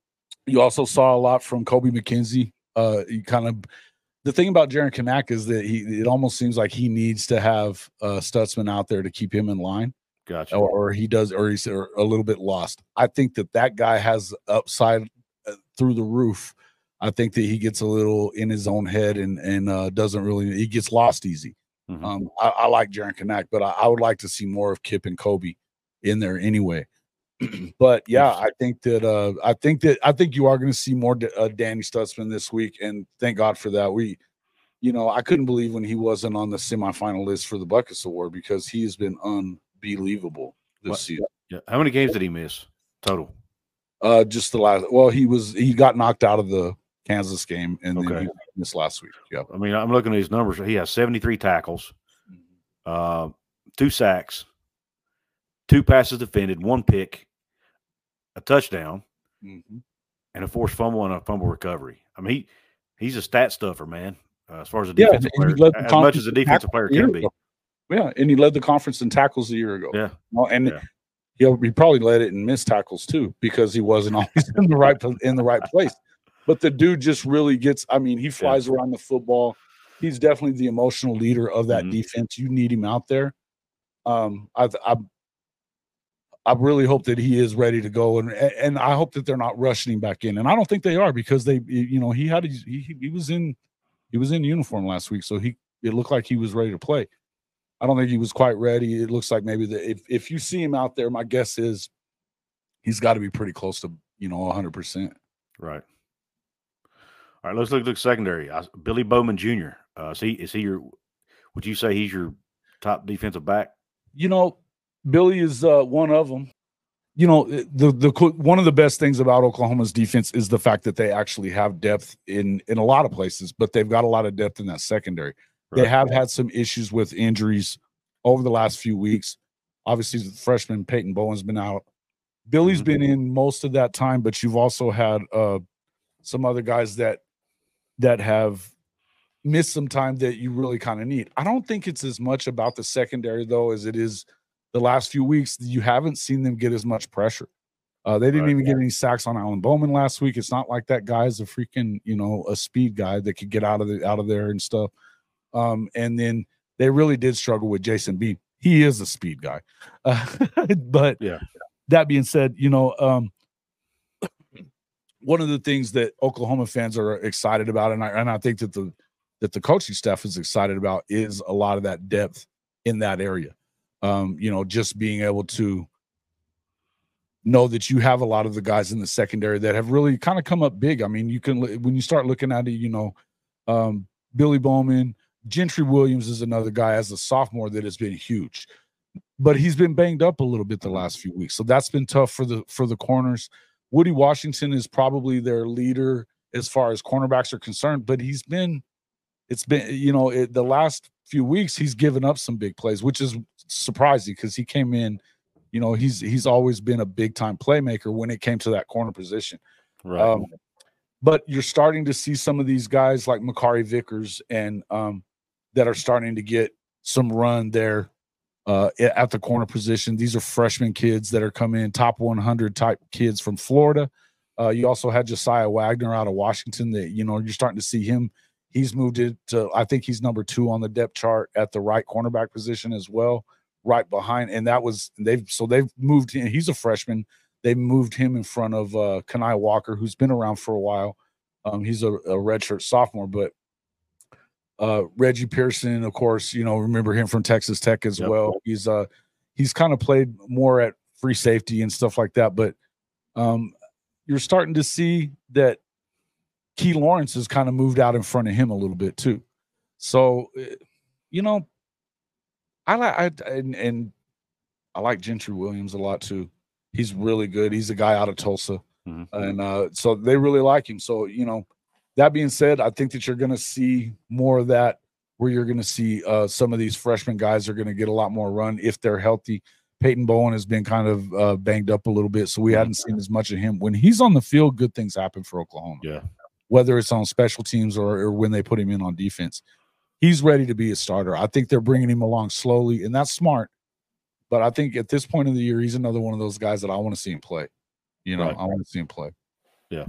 you also saw a lot from Kobie McKinzie. Uh, he kind of the thing about Jaren Kanak is that he it almost seems like he needs to have uh, Stutsman out there to keep him in line. Gotcha. Or, or he does, or he's a little bit lost. I think that that guy has upside uh, through the roof. I think that he gets a little in his own head and and uh, doesn't really he gets lost easy. Mm-hmm. Um, I, I, like Jaren Kanak, but I, I, would like to see more of Kip and Kobe in there anyway. but yeah, I think that uh, I think that I think you are going to see more uh, Danny Stutsman this week, and thank God for that. We, you know, I couldn't believe when he wasn't on the semifinal list for the Butkus Award because he has been unbelievable this what? season. Yeah. How many games did he miss total? Uh, just the last. Well, he was he got knocked out of the Kansas game, and okay. then he missed last week. Yeah, I mean, I'm looking at his numbers. He has 73 tackles, mm-hmm. uh, two sacks, two passes defended, one pick, a touchdown, mm-hmm. and a forced fumble and a fumble recovery. I mean, he he's a stat stuffer, man. Uh, as far as a defensive yeah, player, as much as a defensive player can be. Yeah, and he led the conference in tackles a year ago. Yeah, well, and yeah. He, he probably led it in missed tackles too because he wasn't always in the right in the right place. But the dude just really gets. I mean, he flies yeah. around the football. He's definitely the emotional leader of that mm-hmm. defense. You need him out there. Um, I, I, I really hope that he is ready to go, and and I hope that they're not rushing him back in. And I don't think they are because they, you know, he had he he was in he was in uniform last week, so he it looked like he was ready to play. I don't think he was quite ready. It looks like maybe that if if you see him out there, my guess is he's got to be pretty close to you know 100. percent Right. All right, let's look at secondary. Billy Bowman Jr. Uh, is he is he your? Would you say he's your top defensive back? You know, Billy is uh, one of them. You know, the the one of the best things about Oklahoma's defense is the fact that they actually have depth in in a lot of places, but they've got a lot of depth in that secondary. Right. They have had some issues with injuries over the last few weeks. Obviously, the freshman Peyton Bowen's been out. Billy's mm-hmm. been in most of that time, but you've also had uh, some other guys that that have missed some time that you really kind of need. I don't think it's as much about the secondary though as it is the last few weeks. You haven't seen them get as much pressure. Uh, they didn't right, even yeah. get any sacks on Alan Bowman last week. It's not like that guy's a freaking you know a speed guy that could get out of the out of there and stuff. Um, and then they really did struggle with Jason Bean. He is a speed guy, uh, but yeah. That being said, you know, um, one of the things that Oklahoma fans are excited about, and I and I think that the that the coaching staff is excited about is a lot of that depth in that area. Um, you know, just being able to know that you have a lot of the guys in the secondary that have really kind of come up big. I mean, you can when you start looking at it, you know, um, Billy Bowman, Gentry Williams is another guy as a sophomore that has been huge, but he's been banged up a little bit the last few weeks, so that's been tough for the for the corners. Woody Washington is probably their leader as far as cornerbacks are concerned, but he's been, it's been, you know, it, the last few weeks he's given up some big plays, which is surprising because he came in, you know, he's he's always been a big time playmaker when it came to that corner position. Right. Um, but you're starting to see some of these guys like Makari Vickers and um, that are starting to get some run there uh, at the corner position. These are freshman kids that are coming in, top 100 type kids from Florida. Uh, you also had Josiah Wagner out of Washington. That you know you're starting to see him. He's moved it to. I think he's number two on the depth chart at the right cornerback position as well, right behind. And that was they've so they've moved him. He's a freshman. They moved him in front of uh, Kani Walker, who's been around for a while. Um, he's a, a redshirt sophomore, but uh, Reggie Pearson, of course, you know, remember him from Texas Tech as yep. well. He's uh he's kind of played more at free safety and stuff like that, but um you're starting to see that Key Lawrence has kind of moved out in front of him a little bit too. So, eh, you know, I like I and, and I like Gentry Williams a lot too. He's really good. He's a guy out of Tulsa. mm-hmm. and uh, so they really like him. So you know, that being said, I think that you're going to see more of that, where you're going to see uh, some of these freshman guys are going to get a lot more run if they're healthy. Peyton Bowen has been kind of uh, banged up a little bit, so we mm-hmm. hadn't seen as much of him. When he's on the field, good things happen for Oklahoma. Yeah, whether it's on special teams or, or when they put him in on defense, he's ready to be a starter. I think they're bringing him along slowly, and that's smart. But I think at this point of the year, he's another one of those guys that I want to see him play. You know, right. I want to see him play. Yeah.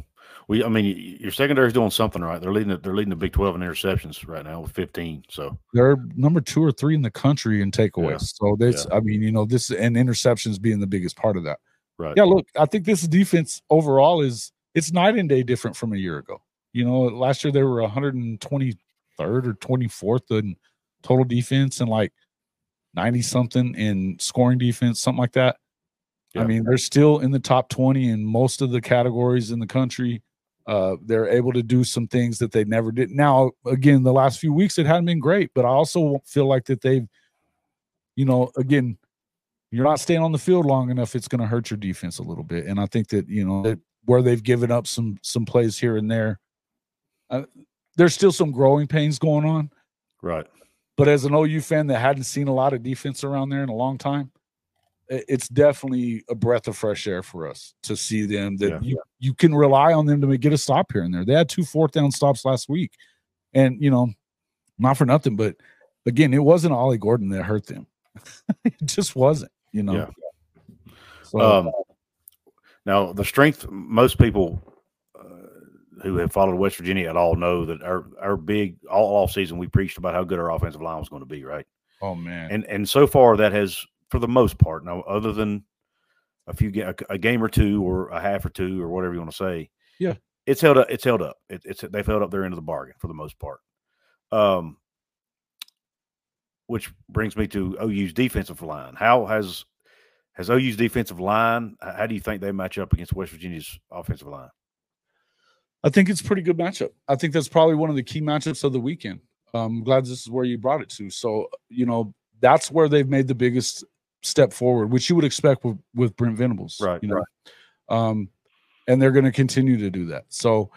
We, I mean, your secondary is doing something right. They're leading. The, they're leading the Big Twelve in interceptions right now with fifteen. So they're number two or three in the country in takeaways. Yeah. So this, yeah. I mean, you know, this and interceptions being the biggest part of that. Right. Yeah. Look, I think this defense overall is it's night and day different from a year ago. You know, last year they were 123rd or 24th in total defense and like 90 something in scoring defense, something like that. I mean, they're still in the top 20 in most of the categories in the country. Uh, they're able to do some things that they never did. Now, again, the last few weeks it hadn't been great, but I also feel like that they've, you know, again, you're not staying on the field long enough, it's going to hurt your defense a little bit. And I think that you know that where they've given up some some plays here and there, uh, there's still some growing pains going on. Right. But as an OU fan that hadn't seen a lot of defense around there in a long time, it's definitely a breath of fresh air for us to see them that yeah. you, you can rely on them to get a stop here and there. They had two fourth down stops last week. And, you know, not for nothing, but again, it wasn't Ollie Gordon that hurt them. it just wasn't, you know. Yeah. So, um, now, the strength, most people who have followed West Virginia at all know that our our big all off season we preached about how good our offensive line was going to be, right? Oh man. And and so far that has for the most part now other than a few a, a game or two or a half or two or whatever you want to say. Yeah. It's held up it's held up. It, it's they've held up their end of the bargain for the most part. Um which brings me to OU's defensive line. How has has OU's defensive line? How do you think they match up against West Virginia's offensive line? I think it's a pretty good matchup. I think that's probably one of the key matchups of the weekend. I'm glad this is where you brought it to. So, you know, that's where they've made the biggest step forward, which you would expect with, with Brent Venables. Right. You know? Right. Um, and they're going to continue to do that. So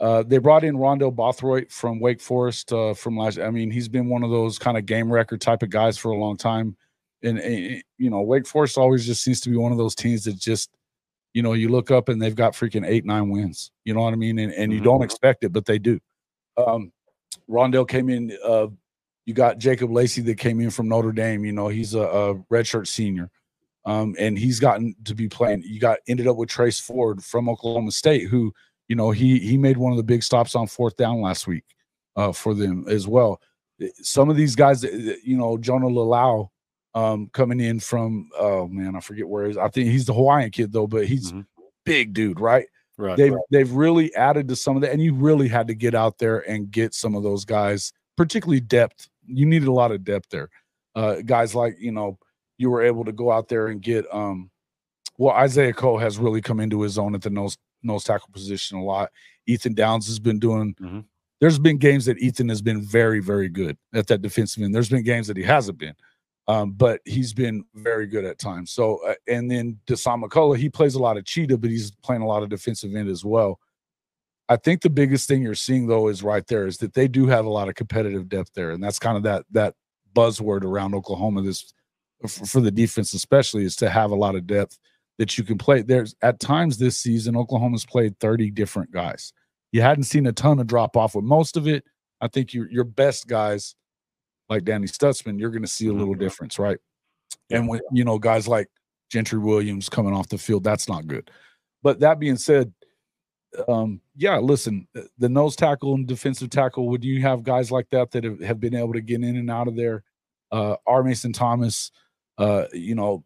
uh, they brought in Rondell Bothroyd from Wake Forest uh, from last. I mean, he's been one of those kind of game record type of guys for a long time. And, and you know, Wake Forest always just seems to be one of those teams that just you know, you look up and they've got freaking eight, nine wins. You know what I mean? And, and you mm-hmm. don't expect it, but they do. Um, Rondell came in. Uh, you got Jacob Lacey that came in from Notre Dame. You know, he's a, a redshirt senior. Um, and he's gotten to be playing. You got ended up with Trace Ford from Oklahoma State, who, you know, he he made one of the big stops on fourth down last week uh, for them as well. Some of these guys, you know, Jonah Laulu, um, coming in from oh man, I forget where he's. I think he's the Hawaiian kid though, but he's mm-hmm. big dude, right? Right. They've right. they've really added to some of that, and you really had to get out there and get some of those guys, particularly depth. You needed a lot of depth there. Uh, guys like you know you were able to go out there and get um well Isaiah Cole has really come into his own at the nose nose tackle position a lot. Ethan Downs has been doing. Mm-hmm. There's been games that Ethan has been very very good at that defensive end. There's been games that he hasn't been. Um, but he's been very good at times. So, uh, and then Dasan McCullough, he plays a lot of cheetah, but he's playing a lot of defensive end as well. I think the biggest thing you're seeing though is right there is that they do have a lot of competitive depth there, and that's kind of that that buzzword around Oklahoma. This for the defense, especially, is to have a lot of depth that you can play. There's at times this season, Oklahoma's played 30 different guys. You hadn't seen a ton of drop off with most of it. I think your your best guys like Danny Stutsman, you're going to see a little mm-hmm. difference, right? And when you know guys like Gentry Williams coming off the field, that's not good. But that being said, um, yeah, listen, uh, the nose tackle and defensive tackle, would you have guys like that that have, have been able to get in and out of there? Uh, R. Mason Thomas, uh, you know,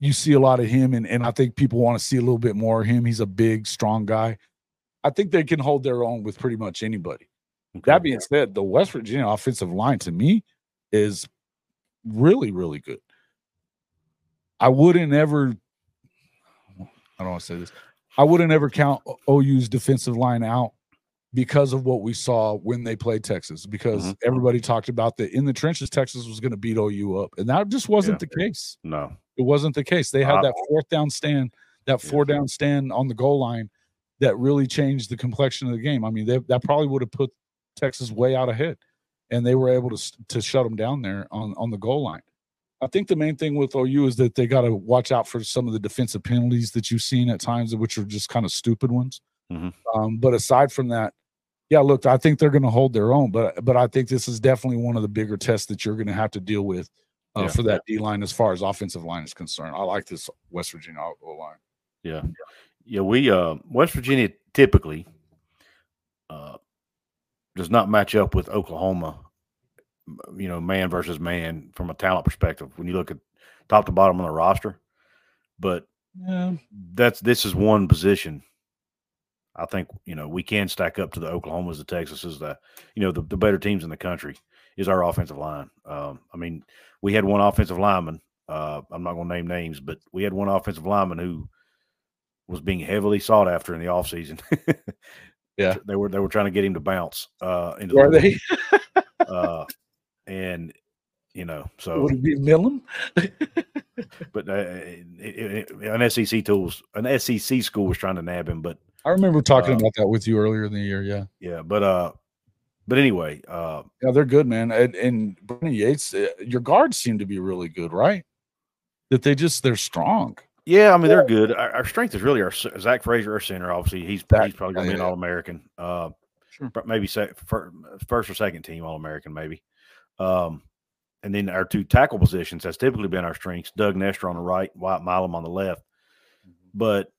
you see a lot of him, and, and I think people want to see a little bit more of him. He's a big, strong guy. I think they can hold their own with pretty much anybody. Okay. That being said, the West Virginia offensive line to me is really, really good. I wouldn't ever, I don't want to say this, I wouldn't ever count OU's defensive line out because of what we saw when they played Texas, because mm-hmm. everybody talked about that in the trenches, Texas was going to beat OU up. And that just wasn't yeah. the case. No, it wasn't the case. They had uh, that fourth down stand that four yeah. down stand on the goal line that really changed the complexion of the game. I mean, they, that probably would have put Texas way out ahead, and they were able to to shut them down there on on the goal line. I think the main thing with OU is that they got to watch out for some of the defensive penalties that you've seen at times, which are just kind of stupid ones. Mm-hmm. Um, but aside from that, yeah, look, I think they're going to hold their own, but but I think this is definitely one of the bigger tests that you're going to have to deal with uh, yeah. for that D line as far as offensive line is concerned. I like this West Virginia O line. Yeah, yeah, we uh, West Virginia typically uh, does not match up with Oklahoma. You know, man versus man from a talent perspective. When you look at top to bottom on the roster, but yeah. that's this is one position I think you know we can stack up to the Oklahomas, the Texases, the you know the, the better teams in the country is our offensive line. Um, I mean, we had one offensive lineman. Uh, I'm not going to name names, but we had one offensive lineman who was being heavily sought after in the offseason. yeah, they were they were trying to get him to bounce. Uh, into were the, they? uh, and you know, so would it be Milum? but uh, it, it, an SEC tools, an SEC school was trying to nab him, but I remember talking uh, about that with you earlier in the year. Yeah. Yeah. But, uh, but anyway, uh, yeah, they're good, man. And, and Brandon Yates, uh, your guards seem to be really good, right? That they just they're strong. Yeah, I mean they're good. Our, our strength is really our Zach Frazier, our center. Obviously, he's that, he's probably going to be an All American. Uh, sure. maybe first or second team All American, maybe. Um, and then our two tackle positions has typically been our strengths. Doug Nester on the right, Wyatt Milum on the left. Mm-hmm. But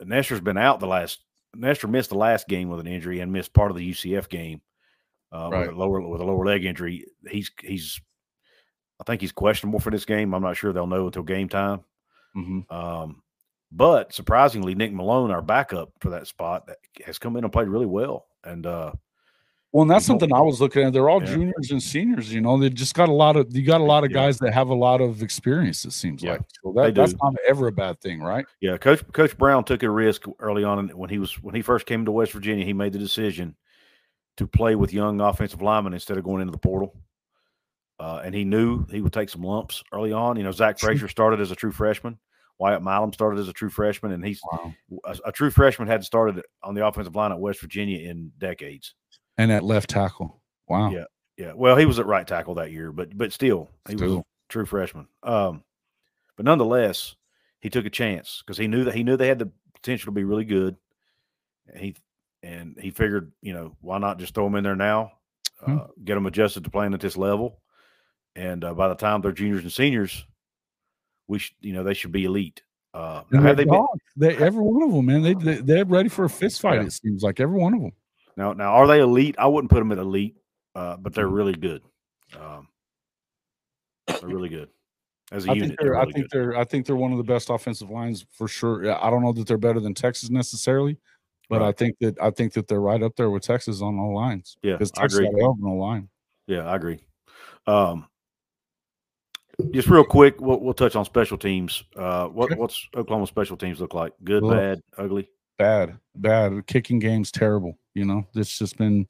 Nester's been out the last. Nester missed the last game with an injury and missed part of the UCF game uh, right. with a lower with a lower leg injury. He's he's, I think he's questionable for this game. I'm not sure they'll know until game time. Mm-hmm. Um, but surprisingly, Nick Malone, our backup for that spot, has come in and played really well. And uh, well, and that's something I was looking at. They're all yeah. juniors and seniors. You know, they just got a lot of you got a lot of guys that have a lot of experience. It seems yeah. like so that, that's not ever a bad thing, right? Yeah, Coach Coach Brown took a risk early on when he was when he first came to West Virginia. He made the decision to play with young offensive linemen instead of going into the portal. Uh, and he knew he would take some lumps early on. You know, Zach Frazier started as a true freshman. Wyatt Milum started as a true freshman, and he's wow. a, a, true freshman hadn't started on the offensive line at West Virginia in decades and at left tackle. Wow. Yeah. Yeah. Well, he was at right tackle that year, but but still, he still. was a true freshman. Um, but nonetheless, he took a chance because he knew that he knew they had the potential to be really good. He and he figured, you know, why not just throw him in there now, hmm. uh, get him adjusted to playing at this level, and uh, by the time they're juniors and seniors, we should, you know, they should be elite. Uh, have they, been, they every one of them, man, they, they they're ready for a fist fight. Yeah. It seems like every one of them. Now, now are they elite? I wouldn't put them at elite, uh, but they're mm-hmm. really good. Um, they're really good as a I unit. Think really I think good. they're I think they're one of the best offensive lines for sure. I don't know that they're better than Texas necessarily, but right. I think that I think that they're right up there with Texas on all lines. Yeah, because Texas I agree. got line. Yeah, I agree. Um, just real quick, we'll, we'll touch on special teams. Uh, what, what's Oklahoma special teams look like? Good, bad, ugly? Bad, bad. Kicking game's terrible. You know, it's just been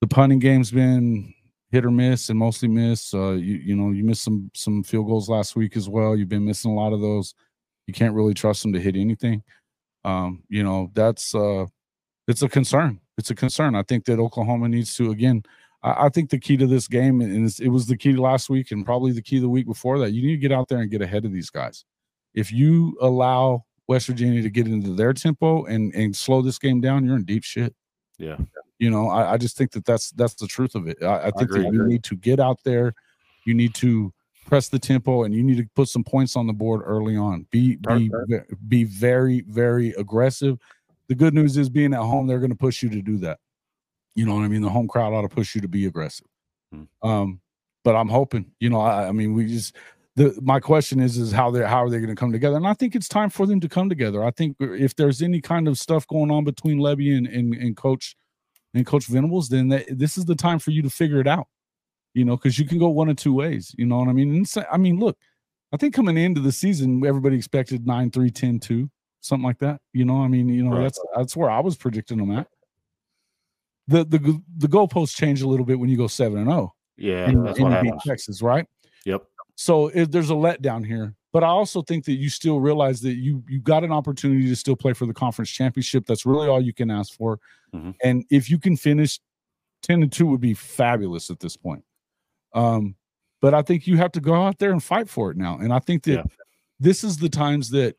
the punting game's been hit or miss and mostly miss. Uh, you you know, you missed some some field goals last week as well. You've been missing a lot of those. You can't really trust them to hit anything. Um, you know, that's uh it's a concern. It's a concern. I think that Oklahoma needs to again. I, I think the key to this game, and it was the key last week, and probably the key the week before that. You need to get out there and get ahead of these guys. If you allow West Virginia to get into their tempo and and slow this game down, you're in deep shit. Yeah. You know, I, I just think that that's that's the truth of it. I, I think that you need to get out there, you need to press the tempo, and you need to put some points on the board early on. Be be be very very aggressive. The good news is being at home, they're going to push you to do that. You know what I mean? The home crowd ought to push you to be aggressive. Hmm. Um, but I'm hoping, you know, I, I mean, we just the my question is is how they how are they going to come together? And I think it's time for them to come together. I think if there's any kind of stuff going on between Lebby and and, and Coach and Coach Venables, then that, this is the time for you to figure it out. You know, because you can go one of two ways. You know what I mean? And so, I mean, look, I think coming into the season, everybody expected 9 3 10 2, something like that. You know, I mean, you know, right. that's that's where I was predicting them at. The the the goalposts change a little bit when you go 7 and 0. Yeah, and, that's and what Texas, right? Yep. So if there's a letdown here, but I also think that you still realize that you you got an opportunity to still play for the conference championship. That's really all you can ask for. Mm-hmm. And if you can finish 10 and 2 would be fabulous at this point. Um, but I think you have to go out there and fight for it now. And I think that yeah. this is the times that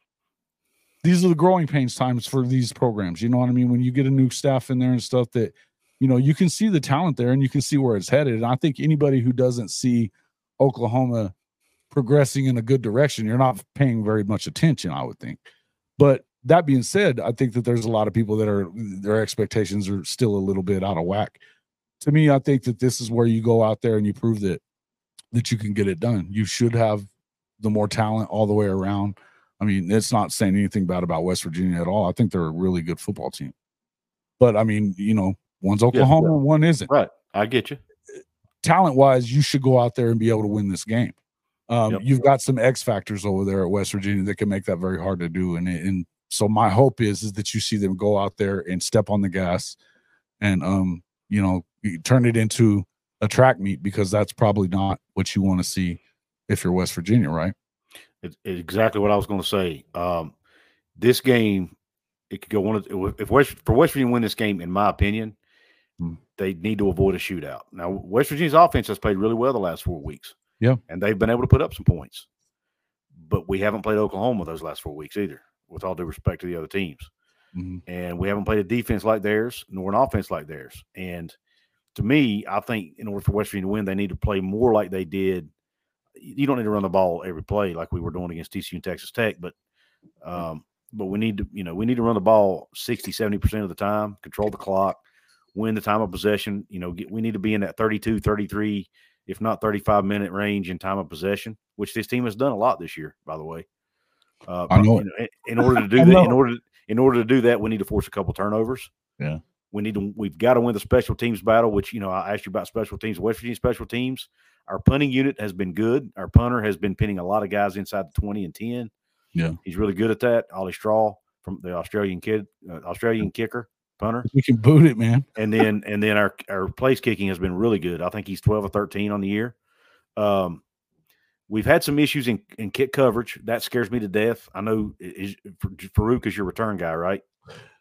these are the growing pains times for these programs. You know what I mean? When you get a new staff in there and stuff that, you know, you can see the talent there and you can see where it's headed. And I think anybody who doesn't see Oklahoma progressing in a good direction, you're not paying very much attention, I would think. But that being said, I think that there's a lot of people that are their expectations are still a little bit out of whack. To me, I think that this is where you go out there and you prove that that you can get it done. You should have the more talent all the way around. I mean, it's not saying anything bad about West Virginia at all. I think they're a really good football team. But I mean, you know, one's Oklahoma, yeah, one isn't. Right. I get you. Talent wise, you should go out there and be able to win this game. Um, yep. You've got some X factors over there at West Virginia that can make that very hard to do. And and so my hope is is that you see them go out there and step on the gas, and um, you know, turn it into a track meet because that's probably not what you want to see if you're West Virginia, right? It's exactly what I was going to say. Um, this game, it could go one of if West for West Virginia win this game, in my opinion. They need to avoid a shootout. Now, West Virginia's offense has played really well the last four weeks. Yeah. And they've been able to put up some points. But we haven't played Oklahoma those last four weeks either, with all due respect to the other teams. Mm-hmm. And we haven't played a defense like theirs, nor an offense like theirs. And to me, I think in order for West Virginia to win, they need to play more like they did. You don't need to run the ball every play like we were doing against TCU and Texas Tech, but um, but we need to, you know, we need to run the ball 60, 70% of the time, control the clock, win the time of possession. You know, get, we need to be in that 32, 33 if not 35 minute range in time of possession, which this team has done a lot this year, by the way. Uh, I know. Know in, order to do that, in order in order to do that, we need to force a couple turnovers. Yeah. We need to. We've got to win the special teams battle. Which you know, I asked you about special teams. West Virginia special teams. Our punting unit has been good. Our punter has been pinning a lot of guys inside the twenty and ten. Yeah, he's really good at that. Ollie Straw from the Australian kid, uh, Australian kicker punter. We can boot it, man. and then and then our our place kicking has been really good. I think he's twelve or thirteen on the year. Um, we've had some issues in, in kick coverage. That scares me to death. I know is, Farooq is your return guy, right?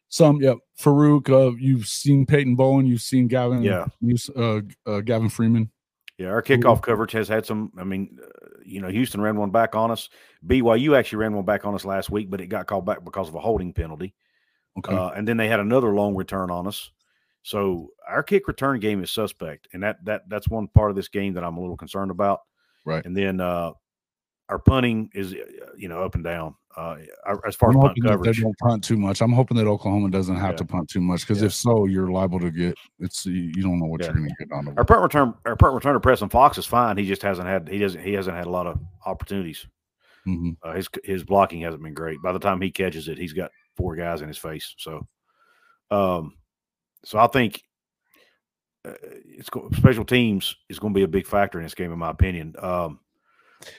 Some, yeah. Farooq, uh, you've seen Peyton Bowen, you've seen Gavin, yeah, uh, uh, Gavin Freeman. Yeah, our kickoff coverage has had some. I mean, uh, you know, Houston ran one back on us. BYU actually ran one back on us last week, but it got called back because of a holding penalty. Okay. Uh, and then they had another long return on us. So our kick return game is suspect, and that that that's one part of this game that I'm a little concerned about. Right. And then uh, our punting is uh, you know up and down. Uh, as far I'm as punt coverage, they don't punt too much. I'm hoping that Oklahoma doesn't have yeah. to punt too much because yeah. if so, you're liable to get it's you don't know what yeah. you're going to get on the. Our punt return, our punt returner Preston Fox is fine. He just hasn't had he doesn't he hasn't had a lot of opportunities. Mm-hmm. Uh, his his blocking hasn't been great. By the time he catches it, he's got four guys in his face. So, um, so I think uh, it's special teams is going to be a big factor in this game, in my opinion. Um,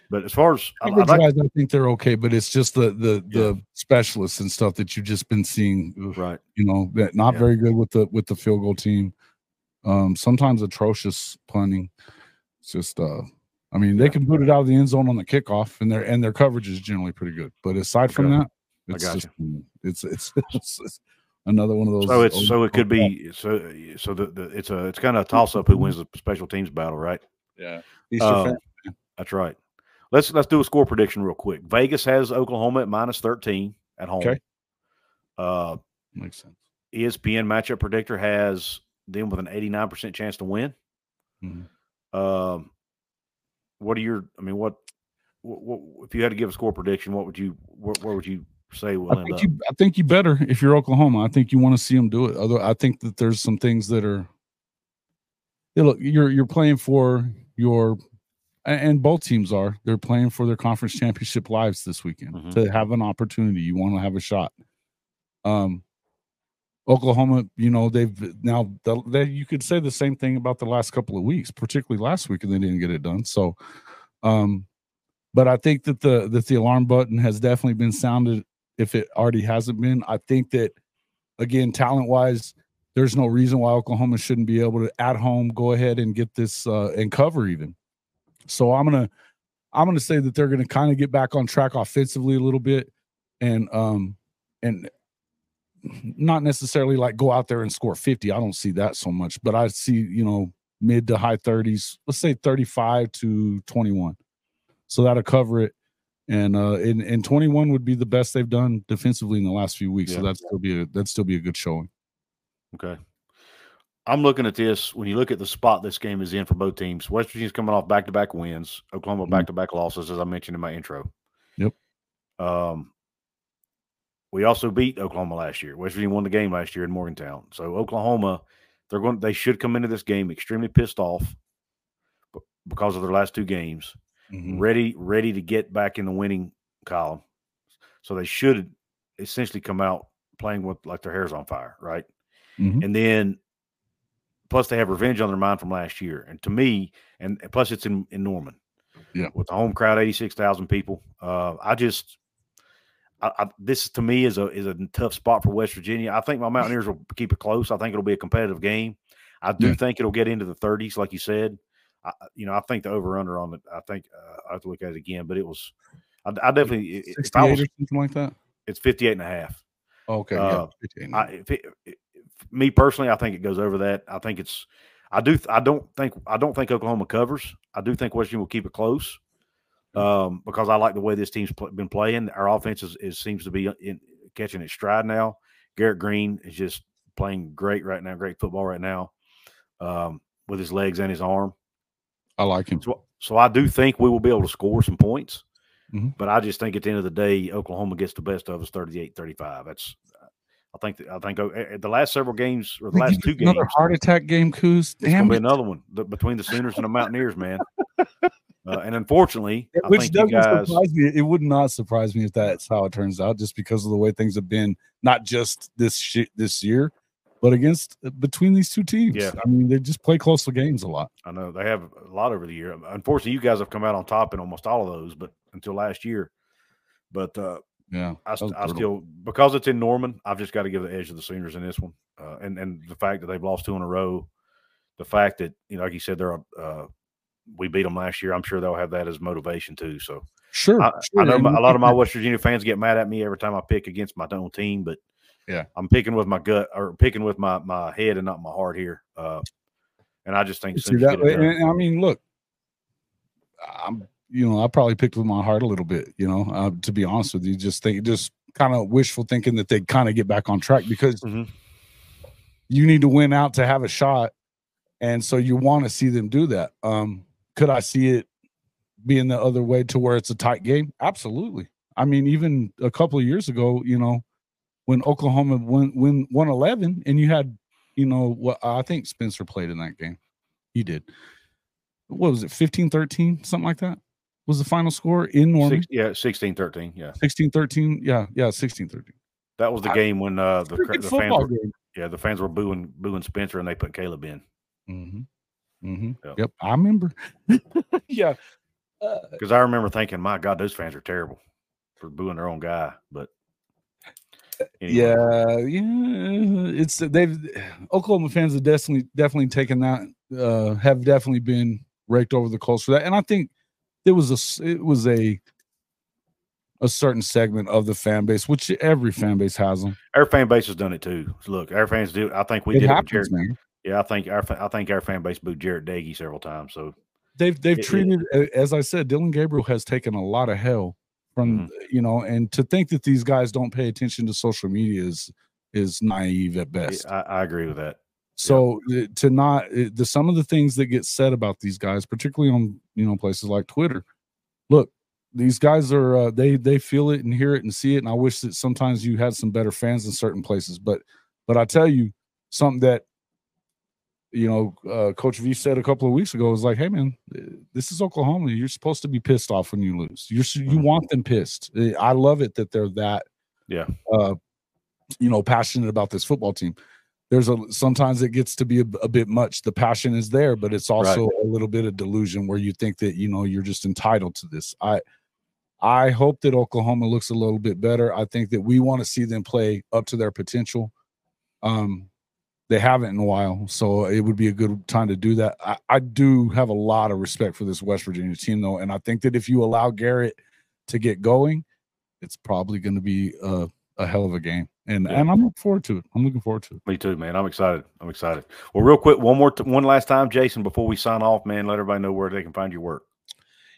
but as far as I, like, I, think they're okay, but it's just the the yeah. the specialists and stuff that you've just been seeing, right? You know, that not yeah. very good with the with the field goal team. Um, sometimes atrocious punting. It's just uh I mean, they can put it out of the end zone on the kickoff, and their and their coverage is generally pretty good. But aside okay. from that, it's just, it's, it's, it's another one of those. So it's so it could be so so the, the it's a it's kind of a toss up who wins the special teams battle, right? Yeah, uh, that's right. Let's let's do a score prediction real quick. Vegas has Oklahoma at minus thirteen at home. Okay, uh, makes sense. ESPN matchup predictor has them with an eighty nine percent chance to win. Mm-hmm. Um, what are your? I mean, what, what, what, if you had to give a score prediction? What would you? Where, where would you say will I think You, I think you better if you're Oklahoma. I think you want to see them do it. Although I think that there's some things that are. Yeah, look, you're you're playing for your, and both teams are. They're playing for their conference championship lives this weekend mm-hmm. to have an opportunity. You want to have a shot. Um, Oklahoma, you know, they've now they, you could say the same thing about the last couple of weeks, particularly last week, and they didn't get it done. So, um, but I think that the that the alarm button has definitely been sounded. If it already hasn't been, I think that again, talent wise, there's no reason why Oklahoma shouldn't be able to at home go ahead and get this uh, and cover even. So I'm gonna I'm to say that they're to kind of get back on track offensively a little bit, and um, and not necessarily like go out there and score 50. I don't see that so much, but I see you know mid to high 30s. Let's say 35 to 21. So that'll cover it. And uh, in, in 21 would be the best they've done defensively in the last few weeks. Yeah. So that's still be a that'd still be a good showing. Okay. I'm looking at this. When you look at the spot this game is in for both teams, West Virginia's coming off back to back wins, Oklahoma back to back losses, as I mentioned in my intro. Yep. Um, we also beat Oklahoma last year. West Virginia won the game last year in Morgantown. So Oklahoma, they're going. They should come into this game extremely pissed off because of their last two games, mm-hmm. ready ready to get back in the winning column. So they should essentially come out playing with like their hair's on fire, right? Mm-hmm. And then plus they have revenge on their mind from last year. And to me, and plus it's in, in Norman. Yeah. With the home crowd, 86,000 people. Uh, I just, I, I, this to me is a is a tough spot for West Virginia. I think my Mountaineers will keep it close. I think it'll be a competitive game. I do yeah. think it'll get into the 30s, like you said. I, you know, I think the over under on it. I think uh, I have to look at it again, but it was. I, I definitely 68 was, or something like that. It's 58 and a half. okay, uh, yeah, I, if it, if, me personally, I think it goes over that. I think it's. I do. I don't think. I don't think Oklahoma covers. I do think Virginia will keep it close um, because I like the way this team's pl- been playing. Our offense is, is seems to be in, catching its stride now. Garrett Greene is just playing great right now, great football right now, um, with his legs and his arm. I like him. So, so I do think we will be able to score some points, mm-hmm. but I just think at the end of the day, Oklahoma gets the best of us 38-35. That's I think I think uh, the last several games or the last two games, another heart attack game, Coos. Damn, it's gonna be another one the, between the Sooners and the Mountaineers, man. Uh, and unfortunately, which doesn't guys, surprise me. It would not surprise me if that's how it turns out, just because of the way things have been, not just this sh- this year, but against uh, between these two teams. Yeah, I mean they just play closer games a lot. I know they have a lot over the year. Unfortunately, you guys have come out on top in almost all of those, but until last year. But uh, yeah, I, I still because it's in Norman, I've just got to give the edge to the Sooners in this one, uh, and and the fact that they've lost two in a row, the fact that you know, like you said, they're uh, we beat them last year. I'm sure they'll have that as motivation too. So sure, I, sure. I know my, a lot of my West Virginia fans get mad at me every time I pick against my own team, but yeah, I'm picking with my gut or picking with my my head and not my heart here. Uh, and I just think See that, and, I mean, look, I'm you know I probably picked with my heart a little bit. You know, uh, to be honest with you, just think just kind of wishful thinking that they kind of get back on track because mm-hmm. you need to win out to have a shot and so you want to see them do that um could I see it being the other way to where it's a tight game? Absolutely. I mean, even a couple of years ago, you know, when Oklahoma won win 111 and you had, you know, what I think Spencer played in that game. He did. What was it, 15 13, something like that? Was the final score in Norman? Six, yeah, 16 13. Yeah. 16 13. Yeah. Yeah. 16 13. That was the I, game when uh, the, the fans were, game. yeah, the fans were booing booing Spencer and they put Caleb in. Mm-hmm. Mm-hmm. Yep. yep. I remember. yeah. Because uh, I remember thinking, my God, those fans are terrible for booing their own guy. But yeah, yeah, it's they've Oklahoma fans have definitely definitely taken that. Uh, have definitely been raked over the coals for that, and I think it was a it was a a certain segment of the fan base, which every fan base has them. Our fan base has done it too. Look, our fans do. I think we it did happens, it with Jared, yeah, I think our I think our fan base booed Jarret Doege several times. So they've they've it, treated it, as I said, Dillon Gabriel has taken a lot of hell from mm-hmm. you know, and to think that these guys don't pay attention to social media is is naive at best. I, I agree with that. So yeah. to not the some of the things that get said about these guys, particularly on you know places like Twitter, look, these guys are uh, they they feel it and hear it and see it, and I wish that sometimes you had some better fans in certain places, but but I tell you something that you know, uh, Coach V said a couple of weeks ago was like, "Hey, man, this is Oklahoma. You're supposed to be pissed off when you lose. You're you mm-hmm. want them pissed. Eh, I love it that they're that, yeah, uh, you know, passionate about this football team. There's a sometimes it gets to be a, a bit much. The passion is there, but it's also right. a little bit of delusion where you think that you know you're just entitled to this. I I hope that Oklahoma looks a little bit better. I think that we want to see them play up to their potential. Um, They haven't in a while, so it would be a good time to do that. I, I do have a lot of respect for this West Virginia team, though, and I think that if you allow Garrett to get going, it's probably going to be a, a hell of a game and yeah. and I'm looking forward to it. I'm looking forward to it. Me too, man. I'm excited. I'm excited. Well, real quick, one more, t- one last time, Jason, before we sign off, man. Let everybody know where they can find your work.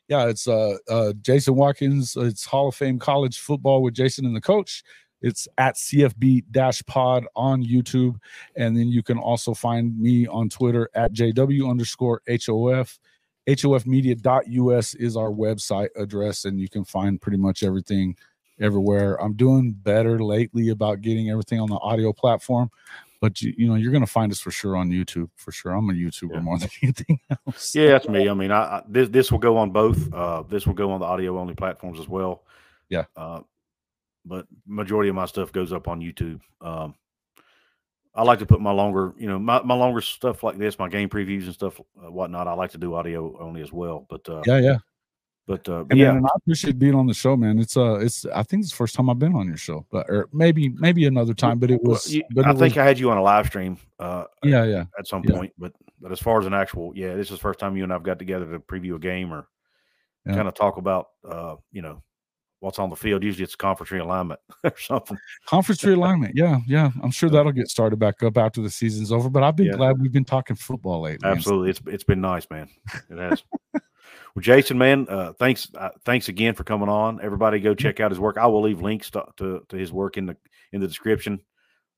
Yeah, it's uh, uh Jason Watkins. It's Hall of Fame college football with Jason and the coach. It's at CFB dash pod on YouTube. And then you can also find me on Twitter at JW underscore HOF. HOFmedia.us is our website address, and you can find pretty much everything everywhere. I'm doing better lately about getting everything on the audio platform, but you, you know you're going to find us for sure on YouTube for sure. I'm a YouTuber yeah. more than anything else. Yeah, that's me. I mean, I, I, this this will go on both. Uh, this will go on the audio only platforms as well. Yeah. Uh, but majority of my stuff goes up on YouTube. Um, I like to put my longer, you know, my, my longer stuff like this, my game previews and stuff, uh, whatnot. I like to do audio only as well. But uh, yeah, yeah, but, uh, but and, yeah, I appreciate being on the show, man. It's uh, it's I think it's the first time I've been on your show, but or maybe maybe another time. But it was. You, but I it think was, I had you on a live stream. Uh, yeah, yeah, at some yeah. point. But but as far as an actual, yeah, this is the first time you and I've got together to preview a game or yeah. kind of talk about, uh, you know, what's on the field. Usually it's conference realignment or something. Conference realignment. Yeah. Yeah. I'm sure that'll get started back up after the season's over, but I've been yeah. glad we've been talking football lately. Absolutely. It's, it's been nice, man. It has. Well, Jason, man, uh, thanks, uh, thanks again for coming on. Everybody, go check out his work. I will leave links to, to, to his work in the in the description.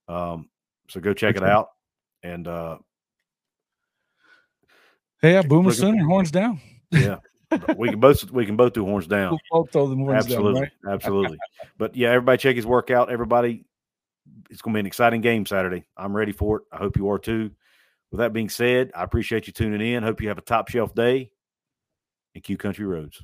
Um, so go check it out. And uh, hey, yeah, Boomer Sooner, horns down. Yeah, we can both we can both do horns down. We'll horns absolutely, down. Right? absolutely. But yeah, everybody check his workout. Everybody, it's going to be an exciting game Saturday. I'm ready for it. I hope you are too. With that being said, I appreciate you tuning in. Hope you have a top shelf day and cue Country Roads.